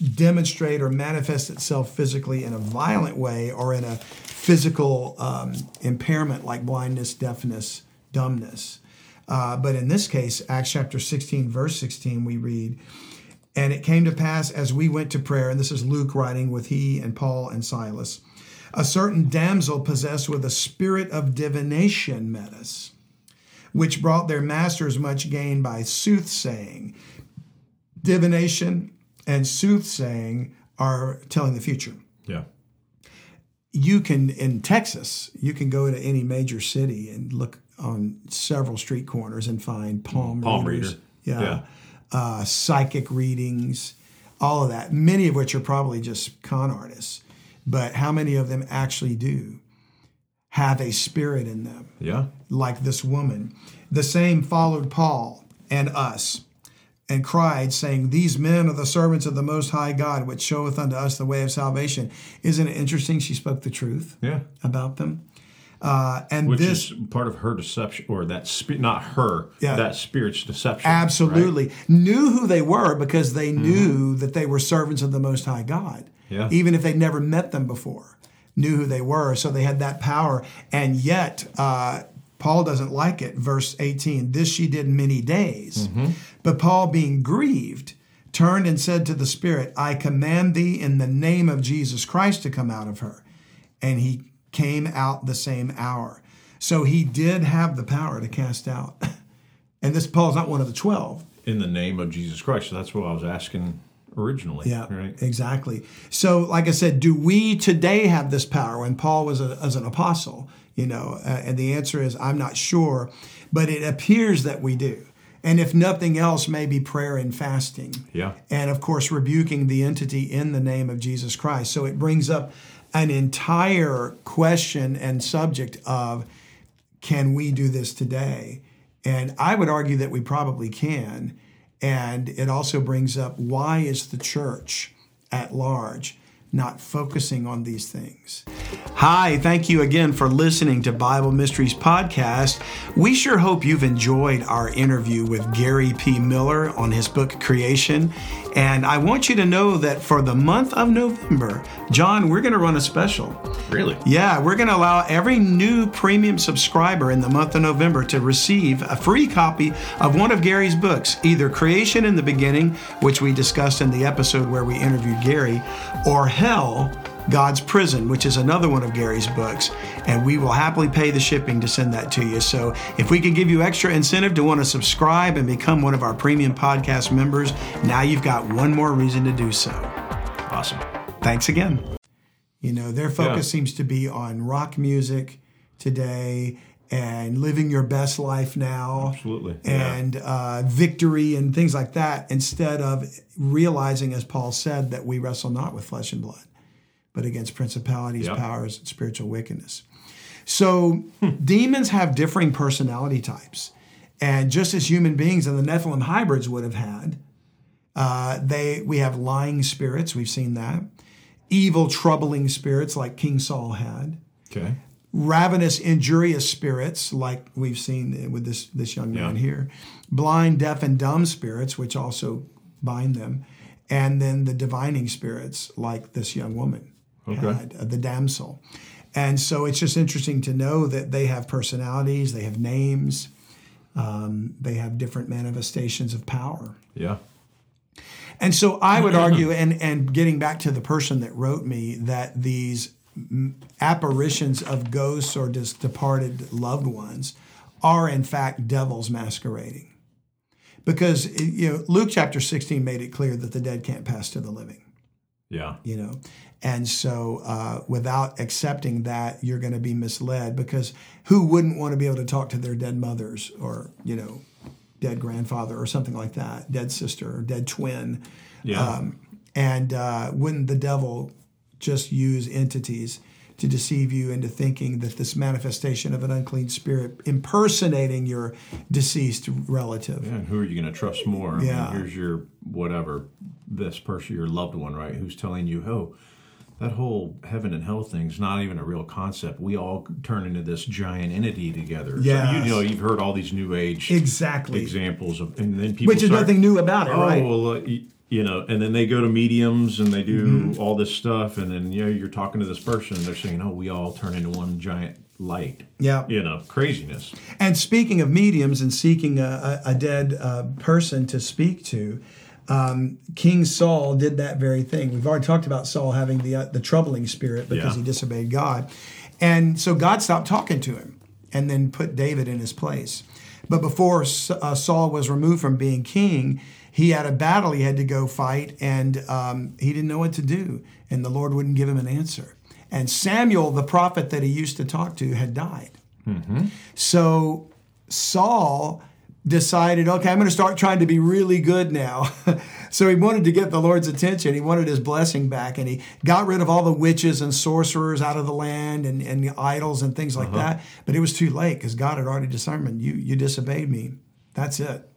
demonstrate or manifest itself physically in a violent way or in a physical um, impairment like blindness, deafness, dumbness. Uh, but in this case, Acts chapter 16, verse 16, we read, And it came to pass as we went to prayer, and this is Luke writing with he and Paul and Silas, a certain damsel possessed with a spirit of divination met us which brought their masters much gain by soothsaying. Divination and soothsaying are telling the future. Yeah. You can, in Texas, you can go to any major city and look on several street corners and find palm, Palm readers. reader. Yeah. Yeah. Uh, psychic readings, all of that, many of which are probably just con artists. But how many of them actually do have a spirit in them? Yeah. like this woman. The same followed Paul and us and cried, saying, These men are the servants of the Most High God, which showeth unto us the way of salvation. Isn't it interesting? She spoke the truth Yeah. about them. Uh, and Which this is part of her deception, or that spirit, not her, Yeah. that spirit's deception. absolutely knew who they were because they knew that they were servants of the Most High God. Yeah. Even if they'd never met them before, knew who they were. So they had that power. And yet, uh, Paul doesn't like it. Verse 18 This she did many days. But Paul, being grieved, turned and said to the Spirit, I command thee in the name of Jesus Christ to come out of her. And he came out the same hour. So he did have the power to cast out. [laughs] And this Paul's not one of the 12. In the name of Jesus Christ. So that's what I was asking originally. Yeah, Right. exactly. So, like I said, do we today have this power? When Paul was a, as an apostle, you know, uh, and the answer is I'm not sure, but it appears that we do. And if nothing else, maybe prayer and fasting. Yeah. And of course, rebuking the entity in the name of Jesus Christ. So it brings up an entire question and subject of can we do this today? And I would argue that we probably can. And it also brings up why is the church at large not focusing on these things? Hi, thank you again for listening to Bible Mysteries Podcast. We sure hope you've enjoyed our interview with Gary P. Miller on his book Creation. And I want you to know that for the month of November, John, we're going to run a special. Really? Yeah, we're going to allow every new premium subscriber in the month of November to receive a free copy of one of Gary's books, either Creation in the Beginning, which we discussed in the episode where we interviewed Gary, or Hell, God's Prison, which is another one of Gary's books. And we will happily pay the shipping to send that to you. So if we can give you extra incentive to want to subscribe and become one of our premium podcast members, now you've got one more reason to do so. Awesome. Thanks again. You know, their focus Yeah. seems to be on rock music today and living your best life now. Absolutely. Yeah. And uh, victory and things like that, instead of realizing, as Paul said, that we wrestle not with flesh and blood, but against principalities, Yep. powers, and spiritual wickedness. So demons have differing personality types. And just as human beings and the Nephilim hybrids would have had, uh, they we have lying spirits, we've seen that. Evil, troubling spirits like King Saul had. Okay. Ravenous, injurious spirits like we've seen with this, this young man Yeah. here. Blind, deaf, and dumb spirits, which also bind them. And then the divining spirits like this young woman Okay. uh, the damsel. And so it's just interesting to know that they have personalities, they have names, um, they have different manifestations of power. Yeah. And so I would argue, and, and getting back to the person that wrote me, that these apparitions of ghosts or just departed loved ones are in fact devils masquerading. Because you know Luke chapter 16 made it clear that the dead can't pass to the living Yeah. you know and so uh, without accepting that you're going to be misled because who wouldn't want to be able to talk to their dead mothers or you know dead grandfather or something like that dead sister or dead twin Yeah. um, and uh, wouldn't the devil just use entities to deceive you into thinking that this manifestation of an unclean spirit impersonating your deceased relative Yeah, and who are you going to trust more? I Yeah. mean, here's your whatever, this person, your loved one, right? Who's telling you, oh, that whole heaven and hell thing's not even a real concept. We all turn into this giant entity together. So you know, you've heard all these new age exactly examples of, and then people which is start, nothing new about it Oh, right well, uh, you know, and then they go to mediums and they do Mm-hmm. all this stuff, and then you know, you're talking to this person, and they're saying, "Oh, we all turn into one giant light." yeah You know, craziness. And speaking of mediums and seeking a, a, a dead uh, person to speak to, um, King Saul did that very thing. We've already talked about Saul having the uh, the troubling spirit because Yeah. he disobeyed God, and so God stopped talking to him and then put David in his place. But before uh, Saul was removed from being king, he had a battle he had to go fight, and um, he didn't know what to do, and the Lord wouldn't give him an answer. And Samuel, the prophet that he used to talk to, had died. So Saul decided, okay, I'm going to start trying to be really good now. [laughs] so he wanted to get the Lord's attention. He wanted his blessing back, and he got rid of all the witches and sorcerers out of the land and, and the idols and things like that. But it was too late because God had already determined you you disobeyed me. That's it.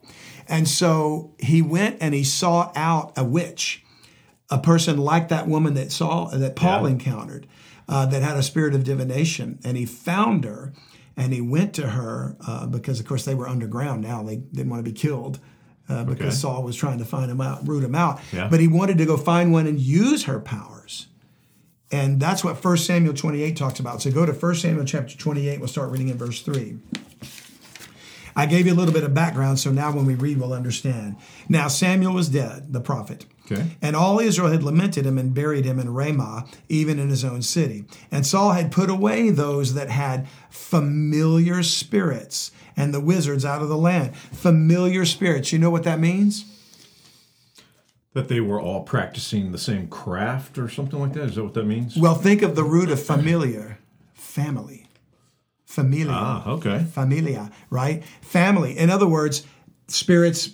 And so he went and he sought out a witch, a person like that woman that saw that Paul Yeah. encountered, uh, that had a spirit of divination, and he found her, and he went to her uh, because, of course, they were underground now. They didn't want to be killed. Uh, because Okay. Saul was trying to find him out, root him out. Yeah. But he wanted to go find one and use her powers. And that's what 1 Samuel 28 talks about. So go to 1 Samuel chapter 28. We'll start reading in verse 3. I gave you a little bit of background, so now when we read, we'll understand. Now Samuel was dead, the prophet. Okay. And all Israel had lamented him and buried him in Ramah, even in his own city. And Saul had put away those that had familiar spirits and the wizards out of the land. Familiar spirits. You know what that means? That they were all practicing the same craft or something like that. Is that what that means? Well, think of the root of familiar, family. Familia. ah, okay. Familia, right? Family. In other words, spirits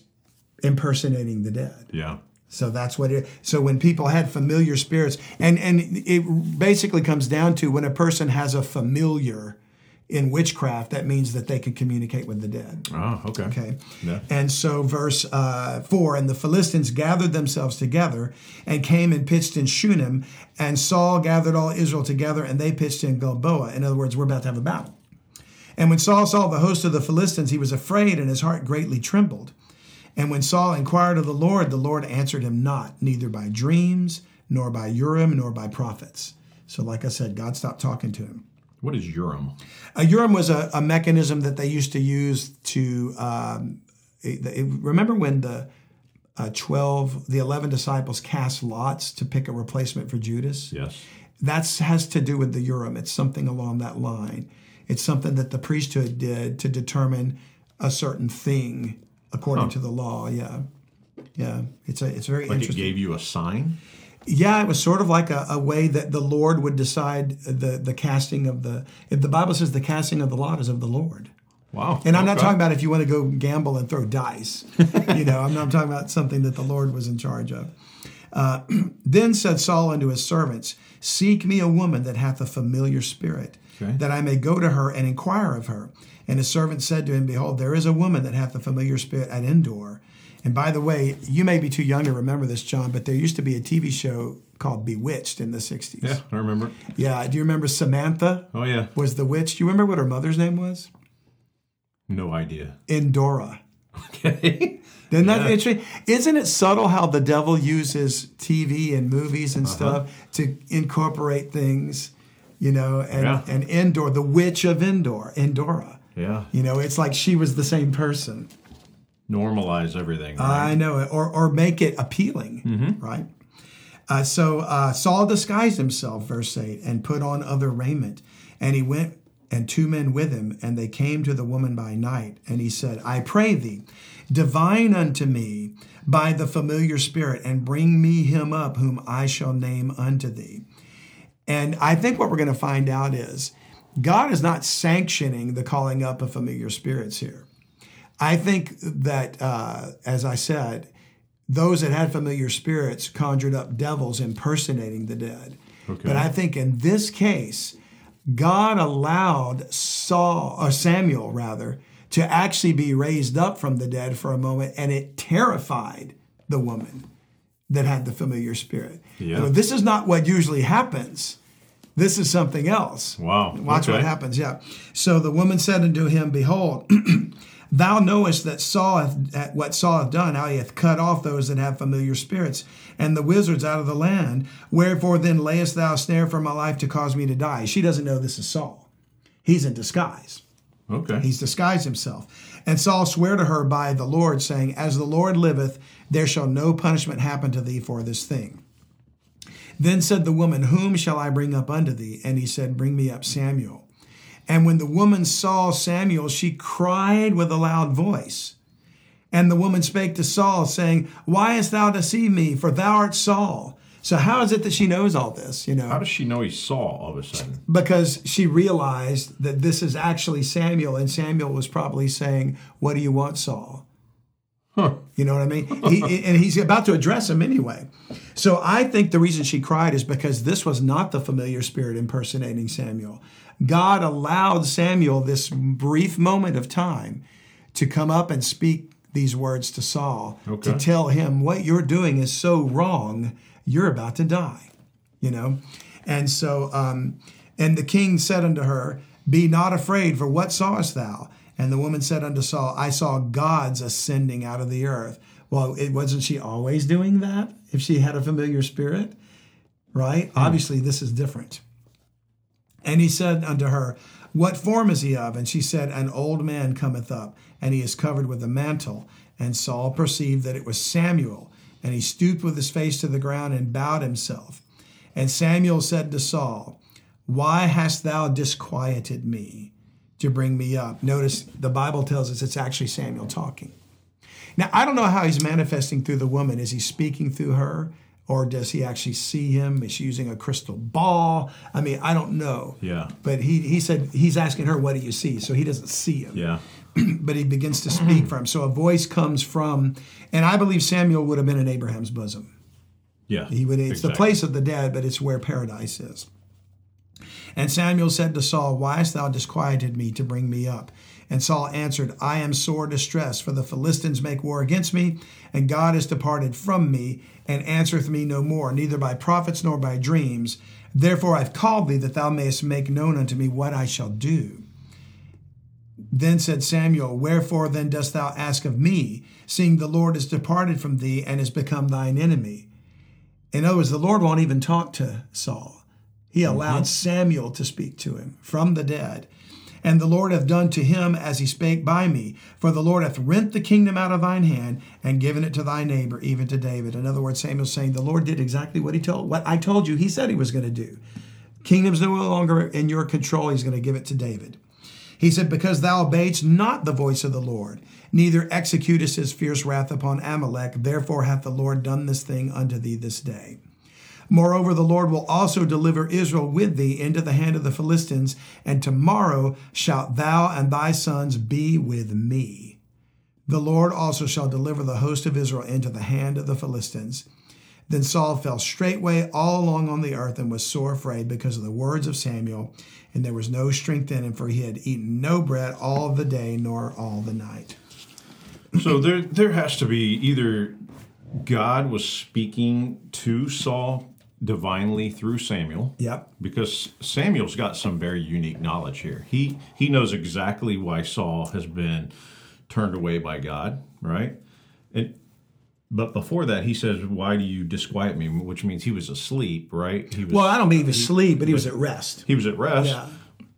impersonating the dead. Yeah. So that's what it. So when people had familiar spirits, and and it basically comes down to when a person has a familiar in witchcraft, that means that they can communicate with the dead. Ah, okay. Okay. Yeah. And so, verse uh, 4 And the Philistines gathered themselves together and came and pitched in Shunem, and Saul gathered all Israel together, and they pitched in Gilboa. In other words, we're about to have a battle. And when Saul saw the host of the Philistines, he was afraid, and his heart greatly trembled. And when Saul inquired of the Lord, the Lord answered him not, neither by dreams, nor by Urim, nor by prophets. So, like I said, God stopped talking to him. What is Urim? A Urim was a, a mechanism that they used to use to um, it- it- remember when the uh, twelve, the eleven disciples cast lots to pick a replacement for Judas. Yes. That has to do with the Urim. It's something along that line. It's something that the priesthood did to determine a certain thing according to the law. Yeah, yeah. It's a it's very Like it gave you a sign? Yeah, it was sort of like a, a way that the Lord would decide the the casting of the. If the Bible says the casting of the lot is of the Lord, Wow. and I'm not talking about if you want to go gamble and throw dice. [laughs] you know, I'm not talking about something that the Lord was in charge of. Uh, [clears throat] then said Saul unto his servants, Seek me a woman that hath a familiar spirit, Okay. that I may go to her and inquire of her. And his servant said to him, Behold, there is a woman that hath a familiar spirit at Endor. And by the way, you may be too young to remember this, John, but there used to be a TV show called Bewitched in the 60s. Yeah, I remember. Yeah, Do you remember Samantha Oh yeah. was the witch? Do you remember what her mother's name was? No idea. Endora. Okay. [laughs] Isn't that interesting? Isn't it subtle how the devil uses TV and movies Uh-huh. and stuff to incorporate things, you know, and, Yeah. and Endor, the witch of Endor, Endora. Yeah. You know, it's like she was the same person. Normalize everything. Right? I know it, or or make it appealing, right? Uh, so uh, Saul disguised himself, verse eight, and put on other raiment, and he went and two men with him, and they came to the woman by night, and he said, "I pray thee, divine unto me by the familiar spirit, and bring me him up, whom I shall name unto thee." And I think what we're going to find out is God is not sanctioning the calling up of familiar spirits here. I think that, uh, as I said, those that had familiar spirits conjured up devils impersonating the dead. Okay. But I think in this case, God allowed Saul or Samuel rather to actually be raised up from the dead for a moment, and it terrified the woman that had the familiar spirit. Yeah. This is not what usually happens. This is something else. Wow. Watch what happens. Yeah. So the woman said unto him, Behold, [clears throat] thou knowest that Saul hath, what Saul hath done, how he hath cut off those that have familiar spirits, and the wizards out of the land. Wherefore then layest thou a snare for my life to cause me to die? She doesn't know this is Saul. He's in disguise. Okay. He's disguised himself. And Saul sware to her by the Lord, saying, As the Lord liveth, there shall no punishment happen to thee for this thing. Then said the woman, Whom shall I bring up unto thee? And he said, Bring me up Samuel. And when the woman saw Samuel, she cried with a loud voice. And the woman spake to Saul, saying, Why hast thou deceived me? For thou art Saul. So how is it that she knows all this? You know, How does she know he saw all of a sudden? because she realized that this is actually Samuel, and Samuel was probably saying, "What do you want, Saul?" Huh. You know what I mean? He, and he's about to address him anyway. So I think the reason she cried is because this was not the familiar spirit impersonating Samuel. God allowed Samuel this brief moment of time to come up and speak these words to Saul Okay. to tell him what you're doing is so wrong, you're about to die. You know? And so, um, and the king said unto her, Be not afraid, for what sawest thou? And the woman said unto Saul, I saw gods ascending out of the earth. Well, it wasn't she always doing that if she had a familiar spirit? Right? Hmm. Obviously, this is different. And he said unto her, What form is he of? And she said, An old man cometh up, and he is covered with a mantle. And Saul perceived that it was Samuel, and he stooped with his face to the ground and bowed himself. And Samuel said to Saul, Why hast thou disquieted me to bring me up? Notice the Bible tells us it's actually Samuel talking. Now, I don't know how he's manifesting through the woman. Is he speaking through her? Or does he actually see him? Is she using a crystal ball? I mean, I don't know. Yeah. But he, he said he's asking her, What do you see? So he doesn't see him Yeah. [clears throat] but he begins to speak for him. So a voice comes from, and I believe Samuel would have been in Abraham's bosom. Yeah. He would. It's the place of the dead, but it's where paradise is. And Samuel said to Saul, Why hast thou disquieted me to bring me up? And Saul answered, I am sore distressed, for the Philistines make war against me, and God is departed from me, and answereth me no more, neither by prophets nor by dreams. Therefore I've called thee, that thou mayest make known unto me what I shall do. Then said Samuel, Wherefore then dost thou ask of me, seeing the Lord is departed from thee and is become thine enemy? In other words, the Lord won't even talk to Saul. He allowed mm-hmm. Samuel to speak to him from the dead. And the Lord hath done to him as he spake by me. For the Lord hath rent the kingdom out of thine hand and given it to thy neighbor, even to David. In other words, Samuel's saying the Lord did exactly what he told, what I told you he said he was going to do. Kingdom's no longer in your control. He's going to give it to David. He said, Because thou obeyedst not the voice of the Lord, neither executest his fierce wrath upon Amalek, therefore hath the Lord done this thing unto thee this day. Moreover, the Lord will also deliver Israel with thee into the hand of the Philistines, and tomorrow shalt thou and thy sons be with me. The Lord also shall deliver the host of Israel into the hand of the Philistines. Then Saul fell straightway all along on the earth and was sore afraid because of the words of Samuel, and there was no strength in him, for he had eaten no bread all the day nor all the night. So there, there has to be either God was speaking to Saul divinely through Samuel. Yep. Because Samuel's got some very unique knowledge here. He he knows exactly why Saul has been turned away by God, right? And but before that, he says, "Why do you disquiet me?" Which means he was asleep, right? He was. Well, I don't mean he was asleep, but he was at rest. he was at rest. Yeah.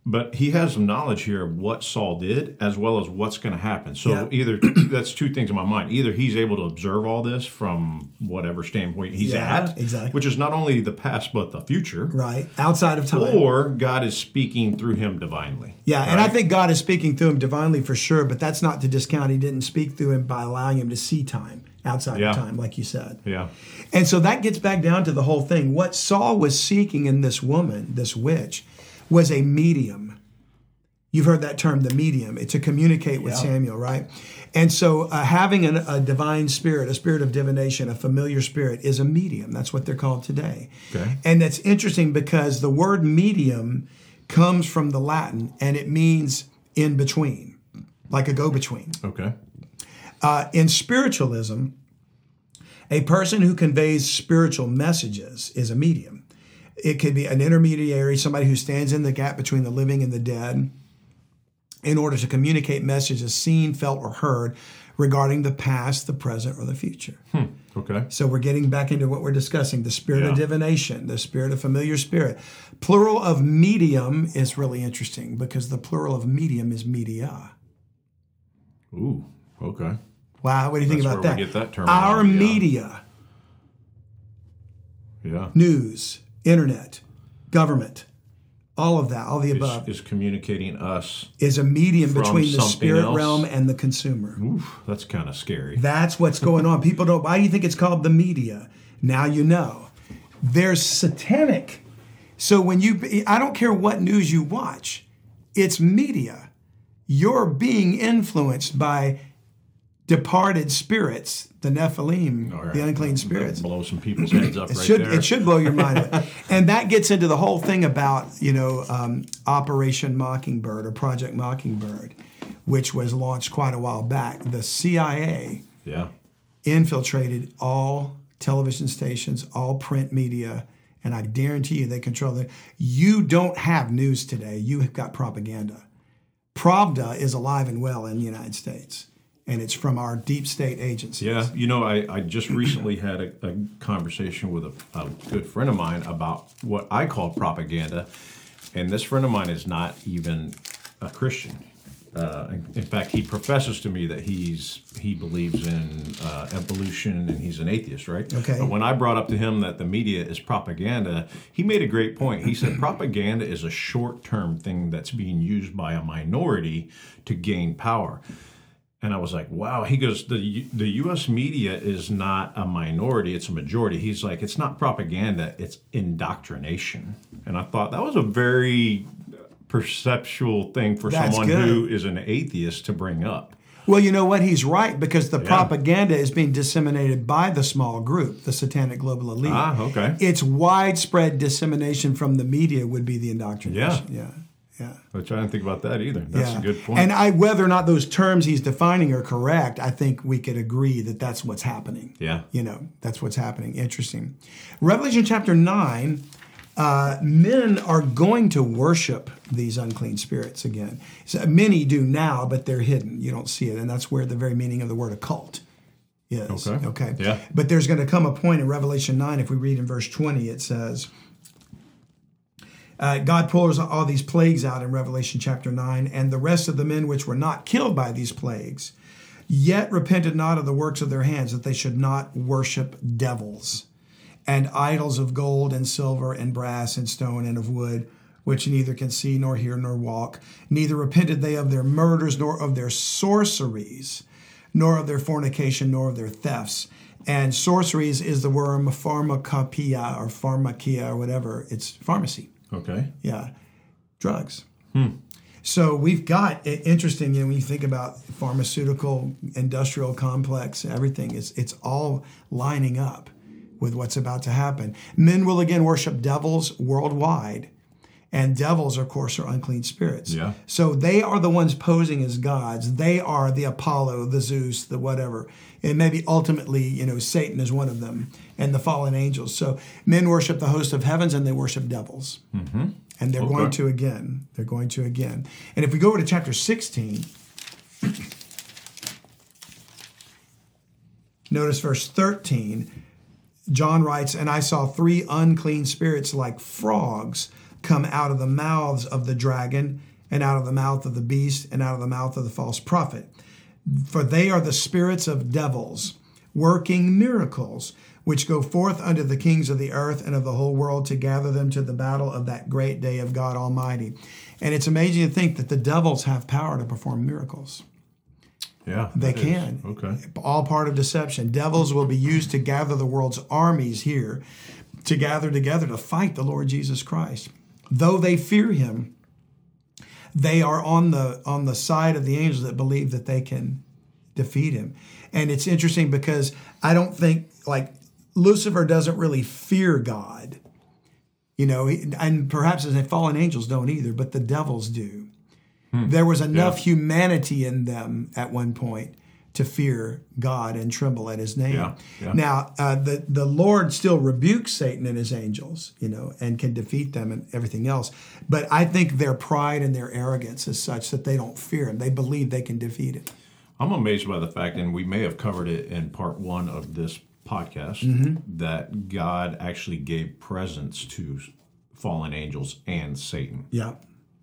But he has some knowledge here of what Saul did as well as what's going to happen. So Yeah. either [clears throat] that's two things in my mind. Either he's able to observe all this from whatever standpoint he's Yeah, at, exactly. which is not only the past but the future, Right. Outside of time. or God is speaking through him divinely. Yeah, and I think God is speaking through him divinely for sure, but that's not to discount he didn't speak through him by allowing him to see time outside Yeah. of time, like you said. Yeah. And so that gets back down to the whole thing. What Saul was seeking in this woman, this witch, was a medium. You've heard that term, the medium, it's to communicate with Samuel, right? And so uh, having an, a divine spirit, a spirit of divination, a familiar spirit, is a medium. That's what they're called today. Okay. And that's interesting because the word medium comes from the Latin and it means in between, like a go between. Okay. Uh, in spiritualism, a person who conveys spiritual messages is a medium. It could be an intermediary, somebody who stands in the gap between the living and the dead in order to communicate messages seen, felt, or heard regarding the past, the present, or the future. Hmm, okay. So we're getting back into what we're discussing the spirit of divination, the spirit of familiar spirit. Plural of medium is really interesting because the plural of medium is media. Ooh. Okay. Wow, what do you think about that? we get that Our yeah. media, Yeah. news, internet, government, all of that, all the above, Is, is communicating us. is a medium between the spirit else. realm and the consumer. Oof, that's kind of scary. That's what's going on. People don't. Why do you think it's called the media? Now you know. There's satanic. So when you, I don't care what news you watch, it's media. You're being influenced by departed spirits, the Nephilim, right. the unclean spirits. Blow some people's heads up It right should there. it should blow your mind, [laughs] and that gets into the whole thing about you know um, Operation Mockingbird or Project Mockingbird, which was launched quite a while back. The CIA Yeah. infiltrated all television stations, all print media, and I guarantee you they control it. You don't have news today. You have got propaganda. Pravda is alive and well in the United States, and it's from our deep state agencies. Yeah, you know, I, I just recently had a, a conversation with a, a good friend of mine about what I call propaganda. And this friend of mine is not even a Christian. Uh, in, in fact, he professes to me that he's he believes in uh, evolution and he's an atheist, right? Okay. But when I brought up to him that the media is propaganda, he made a great point. He said propaganda is a short-term thing that's being used by a minority to gain power. And I was like, wow. He goes, the the U.S. media is not a minority; it's a majority. He's like, it's not propaganda; it's indoctrination. And I thought that was a very perceptual thing for That's someone good. who is an atheist to bring up. Well, you know what? He's right because the propaganda is being disseminated by the small group, the satanic global elite. Ah, okay. Its widespread dissemination from the media would be the indoctrination. Yeah. Yeah. Which I didn't think about that either. That's yeah. a good point. And I, whether or not those terms he's defining are correct, I think we could agree that that's what's happening. yeah. You know, that's what's happening. Interesting. Revelation chapter 9, uh, men are going to worship these unclean spirits again. So many do now, but they're hidden. You don't see it. And that's where the very meaning of the word occult is. Okay. Okay. Yeah. But there's going to come a point in Revelation 9, if we read in verse 20, it says, uh, God pours all these plagues out in Revelation chapter 9, and the rest of the men which were not killed by these plagues, yet repented not of the works of their hands, that they should not worship devils and idols of gold and silver and brass and stone and of wood, which neither can see nor hear nor walk. Neither repented they of their murders, nor of their sorceries, nor of their fornication, nor of their thefts. And sorceries is the word pharmacopoeia or pharmakia or whatever. It's pharmacy. Okay. Yeah, drugs. Hmm. So we've got interesting. You know, when you think about pharmaceutical, industrial complex, everything it's it's all lining up with what's about to happen. Men will again worship devils worldwide. And devils, of course, are unclean spirits. Yeah. So they are the ones posing as gods. They are the Apollo, the Zeus, the whatever. And maybe ultimately, you know, Satan is one of them and the fallen angels. So men worship the host of heavens and they worship devils. Mm-hmm. And they're going to again. They're going to again. And if we go over to chapter 16, [coughs] notice verse 13. John writes, And I saw three unclean spirits like frogs come out of the mouths of the dragon, and out of the mouth of the beast, and out of the mouth of the false prophet. For they are the spirits of devils, working miracles, which go forth unto the kings of the earth and of the whole world to gather them to the battle of that great day of God Almighty. And it's amazing to think that the devils have power to perform miracles. Yeah, They that is. can. Okay. All part of deception. Devils will be used to gather the world's armies here, to gather together to fight the Lord Jesus Christ. Though they fear him, they are on the on the side of the angels that believe that they can defeat him. And it's interesting because I don't think like Lucifer doesn't really fear God. You know, and perhaps the fallen angels don't either, but the devils do. Hmm. There was enough Yeah. humanity in them at one point to fear God and tremble at His name. Yeah, yeah. Now, uh, the the Lord still rebukes Satan and his angels, you know, and can defeat them and everything else. But I think their pride and their arrogance is such that they don't fear Him; they believe they can defeat Him. I'm amazed by the fact, and we may have covered it in part one of this podcast, Mm-hmm. that God actually gave presents to fallen angels and Satan. Yeah,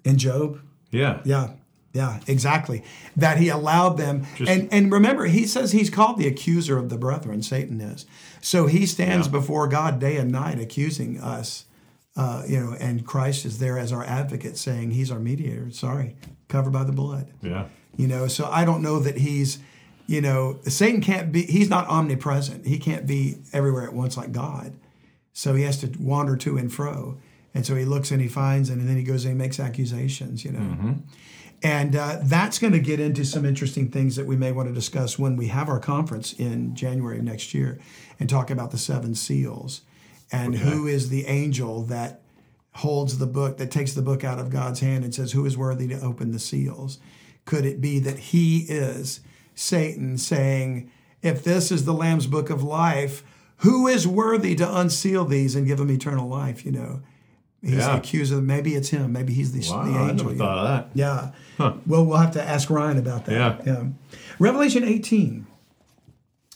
in Job. Yeah. Yeah, yeah, exactly. That he allowed them, Just- and and remember, he says he's called the accuser of the brethren. Satan is, so he stands Yeah. before God day and night accusing us. Uh, you know, and Christ is there as our advocate, saying He's our mediator. Sorry, covered by the blood. Yeah. You know, so I don't know that he's, you know, Satan can't be. He's not omnipresent. He can't be everywhere at once like God. So he has to wander to and fro. And so he looks and he finds, and then he goes and he makes accusations, you know. And uh, that's going to get into some interesting things that we may want to discuss when we have our conference in January of next year and talk about the seven seals and who is the angel that holds the book, that takes the book out of God's hand and says, Who is worthy to open the seals? Could it be that he is Satan saying, If this is the Lamb's book of life, who is worthy to unseal these and give them eternal life? You know, he's Yeah. the accuser. Maybe it's him. Maybe he's the, Wow, the I angel. never thought of that. Yeah. Well, we'll have to ask Ryan about that. Yeah. Revelation 18,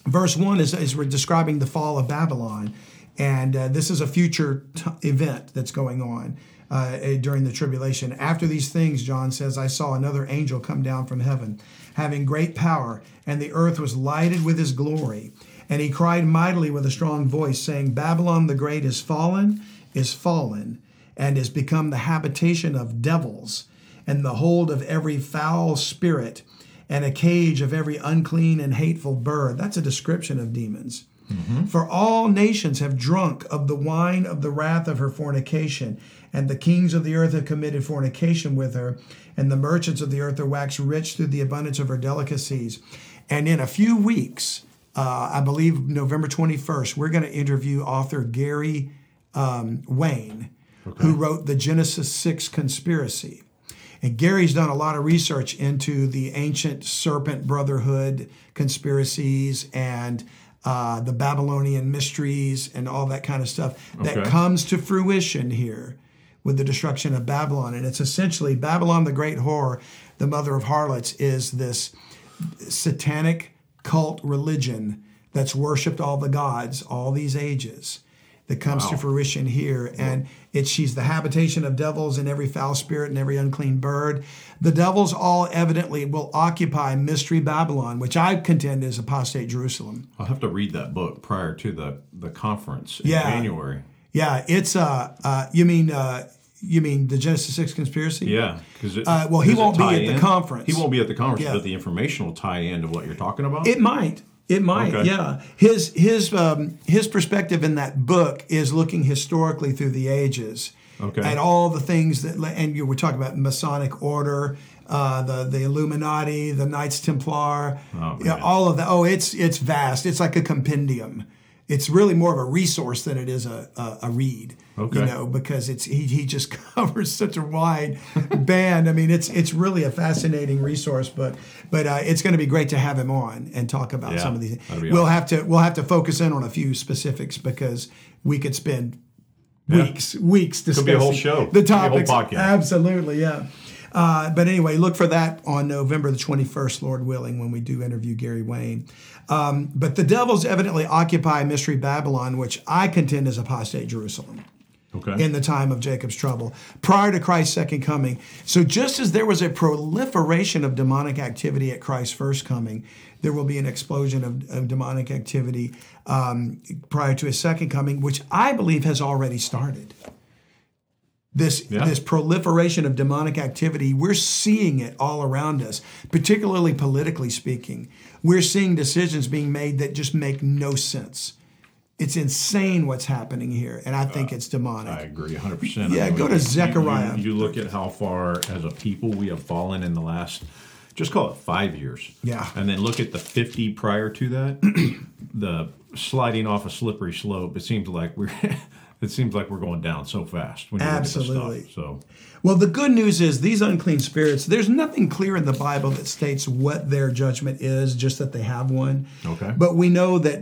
verse 1 is, is we're describing the fall of Babylon. And uh, this is a future t- event that's going on uh, eh, during the tribulation. After these things, John says, I saw another angel come down from heaven, having great power, and the earth was lighted with his glory. And he cried mightily with a strong voice, saying, Babylon the Great is fallen, is fallen, and is become the habitation of devils, and the hold of every foul spirit, and a cage of every unclean and hateful bird. That's a description of demons. For all nations have drunk of the wine of the wrath of her fornication, and the kings of the earth have committed fornication with her, and the merchants of the earth are waxed rich through the abundance of her delicacies. And in a few weeks, uh, I believe November 21st, we're going to interview author Gary um, Wayne, who wrote the Genesis 6 conspiracy. And Gary's done a lot of research into the ancient serpent brotherhood conspiracies and uh, the Babylonian mysteries and all that kind of stuff that comes to fruition here with the destruction of Babylon. And it's essentially Babylon, the great whore, the mother of harlots, is this satanic cult religion that's worshiped all the gods all these ages that comes to fruition here and it's she's the habitation of devils and every foul spirit and every unclean bird the devils all evidently will occupy mystery babylon which i contend is apostate jerusalem I'll have to read that book prior to the, the conference in Yeah. January. yeah it's uh, uh you mean uh you mean the genesis 6 conspiracy Yeah, because Uh, well, he won't be at the conference. He won't be at the conference, Yeah. but the information will tie into what you're talking about. It might. It might. Okay. Yeah. His his um, his perspective in that book is looking historically through the ages. Okay. At all the things that, and you were talking about Masonic order, uh, the the Illuminati, the Knights Templar, Oh, yeah, all of that. Oh, it's it's vast. It's like a compendium. It's really more of a resource than it is a, a, a read. Okay. You know, because it's he, he just [laughs] covers such a wide band. I mean, it's it's really a fascinating resource, but but uh, it's going to be great to have him on and talk about Yeah, some of these. We'll awesome. have to we'll have to focus in on a few specifics because we could spend weeks weeks discussing be a whole show. the Could be a whole topics. podcast. Absolutely, yeah. Uh, but anyway, look for that on November the 21st, Lord willing, when we do interview Gary Wayne. Um, but the devils evidently occupy Mystery Babylon, which I contend is apostate Jerusalem Okay. in the time of Jacob's trouble, prior to Christ's second coming. So, just as there was a proliferation of demonic activity at Christ's first coming, there will be an explosion of, of demonic activity um, prior to his second coming, which I believe has already started. This, Yeah. this proliferation of demonic activity, we're seeing it all around us, particularly politically speaking. We're seeing decisions being made that just make no sense. It's insane what's happening here, and I think uh, it's demonic. I agree 100%. Yeah, go to you- Zechariah. You, you look at how far as a people we have fallen in the last, just call it five years. Yeah. And then look at the 50 prior to that, [clears throat] the sliding off a slippery slope. It seems like we're. [laughs] It seems like we're going down so fast Absolutely. look at the stuff. So Well, the good news is these unclean spirits, there's nothing clear in the Bible that states what their judgment is, just that they have one. Okay. But we know that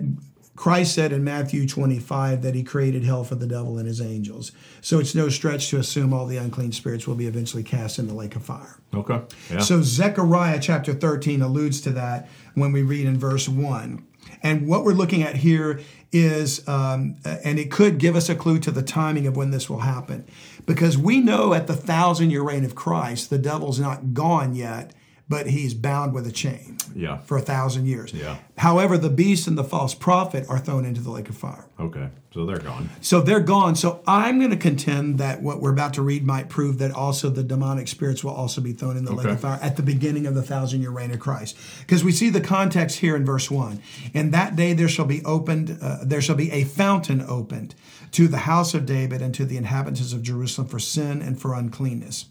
Christ said in Matthew 25 that he created hell for the devil and his angels. So it's no stretch to assume all the unclean spirits will be eventually cast in the lake of fire. okay, yeah, So Zechariah chapter 13 alludes to that when we read in verse 1. And what we're looking at here is, um, and it could give us a clue to the timing of when this will happen. Because we know at the thousand year reign of Christ, the devil's not gone yet, but he's bound with a chain yeah, for a thousand years. Yeah. However, the beast and the false prophet are thrown into the lake of fire. okay. So they're gone. So they're gone. So I'm going to contend that what we're about to read might prove that also the demonic spirits will also be thrown in the lake of fire at the beginning of the thousand year reign of Christ. Because we see the context here in verse one. In that day there shall be opened, uh, there shall be a fountain opened to the house of David and to the inhabitants of Jerusalem for sin and for uncleanness.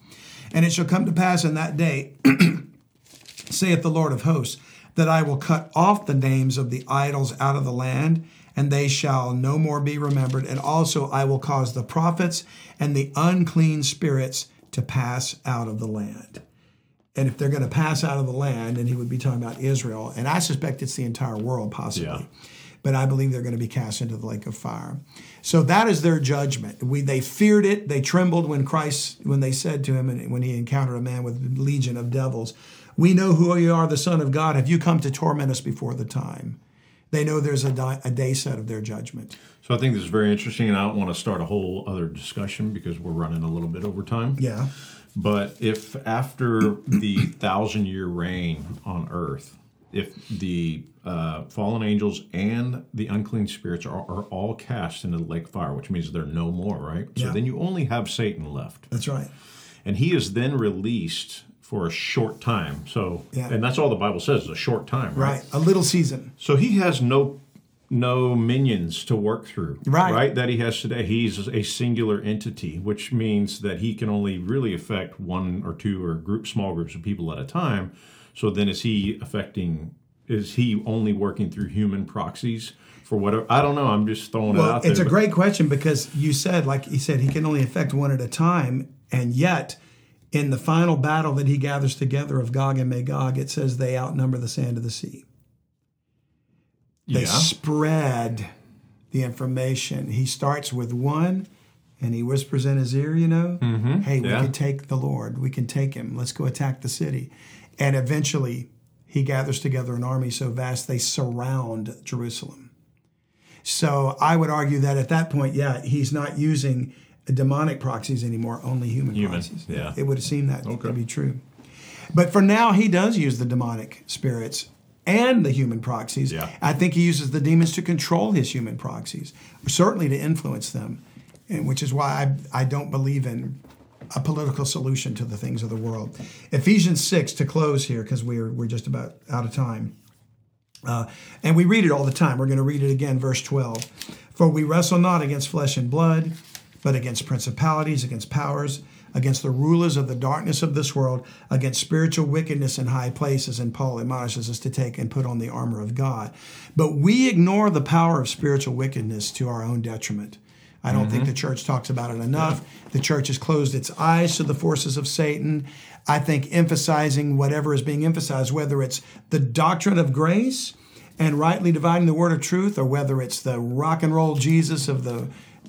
And it shall come to pass in that day [clears throat] saith the Lord of hosts, that I will cut off the names of the idols out of the land, and they shall no more be remembered. And also I will cause the prophets and the unclean spirits to pass out of the land. And if they're going to pass out of the land, and he would be talking about Israel, and I suspect it's the entire world possibly. Yeah. But I believe they're going to be cast into the lake of fire. So that is their judgment. We they feared it. They trembled when Christ when they said to him and when he encountered a man with legion of devils, "We know who you are, the Son of God. Have you come to torment us before the time?" They know there's a, di- a day set of their judgment. So I think this is very interesting, and I don't want to start a whole other discussion because we're running a little bit over time. Yeah. But if after the thousand year reign on earth, if the uh, fallen angels and the unclean spirits are, are all cast into the lake fire, which means they're no more, right? So Yeah. then you only have Satan left. That's right. And he is then released for a short time. So, Yeah. and that's all the Bible says, is a short time, right? Right. A little season. So he has no no minions to work through, Right. Right, that he has today. He's a singular entity, which means that he can only really affect one or two or group, small groups of people at a time. So then, is he affecting? Is he only working through human proxies for whatever? I don't know. I'm just throwing it Well, out there. it's a great question because you said, like he said, he can only affect one at a time, and yet in the final battle that he gathers together of Gog and Magog, it says they outnumber the sand of the sea. They yeah. spread the information. He starts with one and he whispers in his ear, you know, mm-hmm. hey, we can take the Lord. We can take him. Let's go attack the city. And eventually he gathers together an army so vast they surround Jerusalem. So I would argue that at that point, yeah, he's not using demonic proxies anymore, only human, Human, proxies. yeah. It would seem that Okay. to be true. But for now, he does use the demonic spirits and the human proxies. Yeah. I think he uses the demons to control his human proxies, certainly to influence them, and which is why I, I don't believe in a political solution to the things of the world. Ephesians 6, to close here, because we're, we're just about out of time. Uh, and we read it all the time. We're going to read it again, verse 12. For we wrestle not against flesh and blood, but against principalities, against powers, against the rulers of the darkness of this world, against spiritual wickedness in high places. And Paul admonishes us to take and put on the armor of God. But we ignore the power of spiritual wickedness to our own detriment. I don't think mm-hmm. the church talks about it enough. The church has closed its eyes to the forces of Satan. I think emphasizing whatever is being emphasized, whether it's the doctrine of grace and rightly dividing the word of truth, or whether it's the rock and roll Jesus of the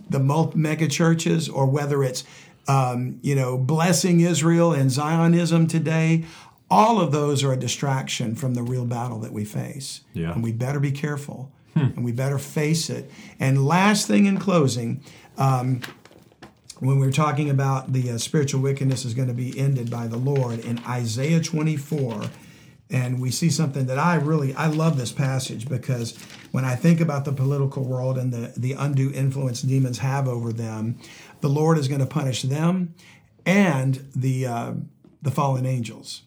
the mega churches, or whether it's um, you know blessing Israel and Zionism today. All of those are a distraction from the real battle that we face, Yeah. and we better be careful, and we better face it. And last thing in closing, um, when we're talking about the uh, spiritual wickedness is going to be ended by the Lord in Isaiah 24 and we see something that I really I love this passage because when I think about the political world and the the undue influence demons have over them, the Lord is going to punish them and the uh, the fallen angels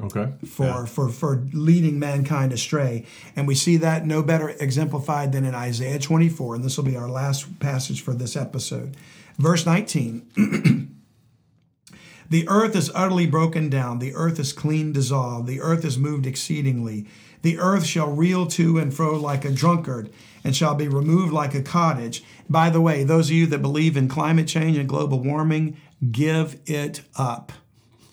Okay. for, Yeah. for, for leading mankind astray. And we see that no better exemplified than in Isaiah 24. And this will be our last passage for this episode. Verse 19 [clears throat] The earth is utterly broken down, the earth is clean dissolved, the earth is moved exceedingly. The earth shall reel to and fro like a drunkard, and shall be removed like a cottage. By the way, those of you that believe in climate change and global warming, give it up.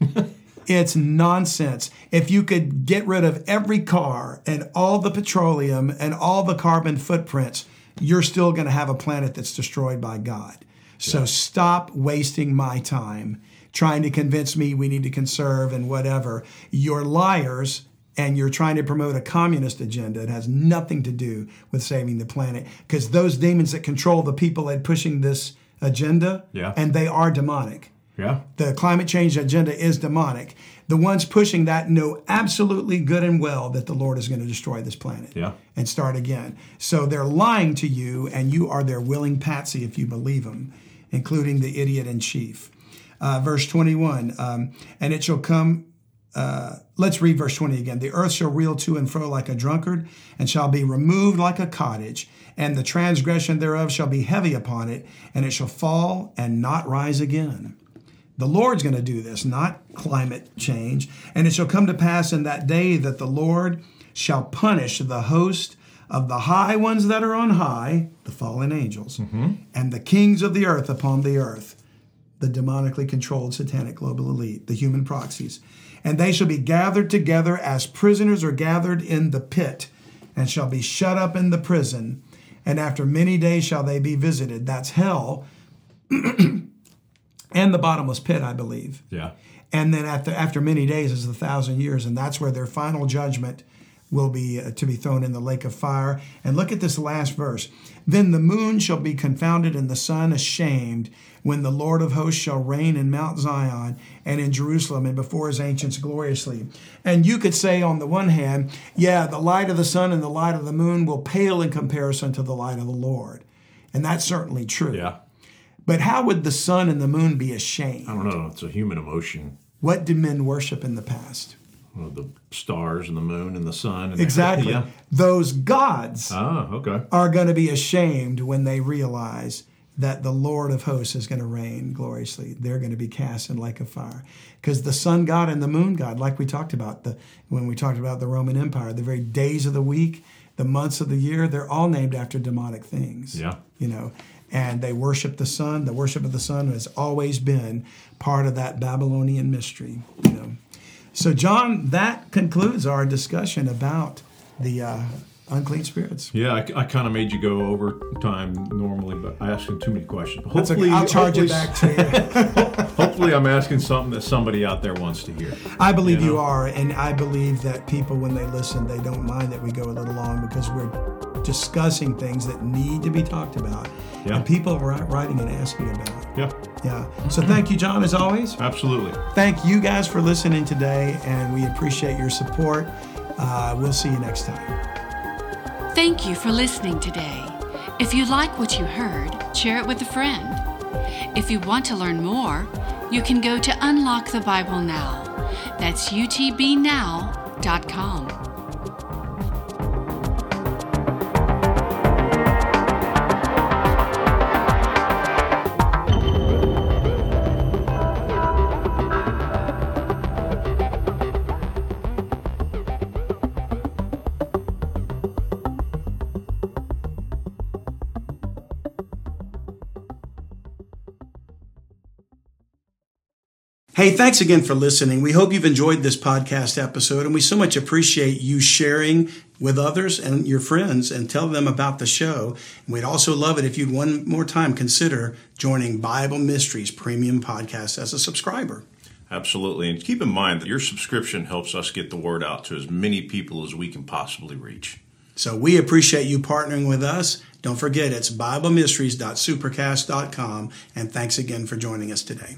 [laughs] It's nonsense. If you could get rid of every car and all the petroleum and all the carbon footprints, you're still going to have a planet that's destroyed by God. So stop wasting my time trying to convince me we need to conserve and whatever. You're liars and you're trying to promote a communist agenda. It has nothing to do with saving the planet because those demons that control the people that pushing this agenda, Yeah. and they are demonic Yeah. the climate change agenda is demonic. The ones pushing that know absolutely good and well that the Lord is going to destroy this planet Yeah. and start again. So they're lying to you, and you are their willing patsy if you believe them, including the idiot in chief. Uh, verse 21 um, And it shall come. Uh, let's read verse 20 again. The earth shall reel to and fro like a drunkard, and shall be removed like a cottage, and the transgression thereof shall be heavy upon it, and it shall fall and not rise again. The Lord's going to do this, not climate change. And it shall come to pass in that day that the Lord shall punish the host of the high ones that are on high, the fallen angels, and the kings of the earth upon the earth, the demonically controlled satanic global elite, the human proxies. And they shall be gathered together as prisoners are gathered in the pit, and shall be shut up in the prison. And after many days shall they be visited. That's hell [clears throat] and the bottomless pit, I believe. Yeah. And then after after many days is a thousand years, and that's where their final judgment will be uh, to be thrown in the lake of fire. And look at this last verse. Then the moon shall be confounded and the sun ashamed when the Lord of hosts shall reign in Mount Zion and in Jerusalem and before his ancients gloriously. And you could say on the one hand, yeah, the light of the sun and the light of the moon will pale in comparison to the light of the Lord. And that's certainly true. Yeah. But how would the sun and the moon be ashamed? I don't know. It's a human emotion. What did men worship in the past? Well, the stars and the moon and the sun. And Exactly. Yeah. Those gods Ah, okay. are going to be ashamed when they realize that the Lord of hosts is going to reign gloriously. They're going to be cast in like a fire. Because the sun god and the moon god, like we talked about the when we talked about the Roman Empire, the very days of the week, the months of the year, they're all named after demonic things. Yeah. You know, and they worship the sun. The worship of the sun has always been part of that Babylonian mystery. So, John, that concludes our discussion about the uh, unclean spirits. Yeah, I, I kind of made you go over time normally, but I asked you too many questions. That's okay. Hopefully, I'll charge hopefully, it back to you. [laughs] hopefully, I'm asking something that somebody out there wants to hear. I believe You you are, and I believe that people, when they listen, they don't mind that we go a little long because we're discussing things that need to be talked about, Yeah. and people are writing and asking about. Yeah, Yeah. So, thank you, John, as always. absolutely. Thank you guys for listening today, and we appreciate your support. Uh, we'll see you next time. Thank you for listening today. If you like what you heard, share it with a friend. If you want to learn more, you can go to Unlock the Bible Now. That's utbnow.com. Hey, thanks again for listening. We hope you've enjoyed this podcast episode, and we so much appreciate you sharing with others and your friends and tell them about the show. And we'd also love it if you'd one more time consider joining Bible Mysteries Premium Podcast as a subscriber. Absolutely. And keep in mind that your subscription helps us get the word out to as many people as we can possibly reach. So we appreciate you partnering with us. Don't forget, it's BibleMysteries.supercast.com. And thanks again for joining us today.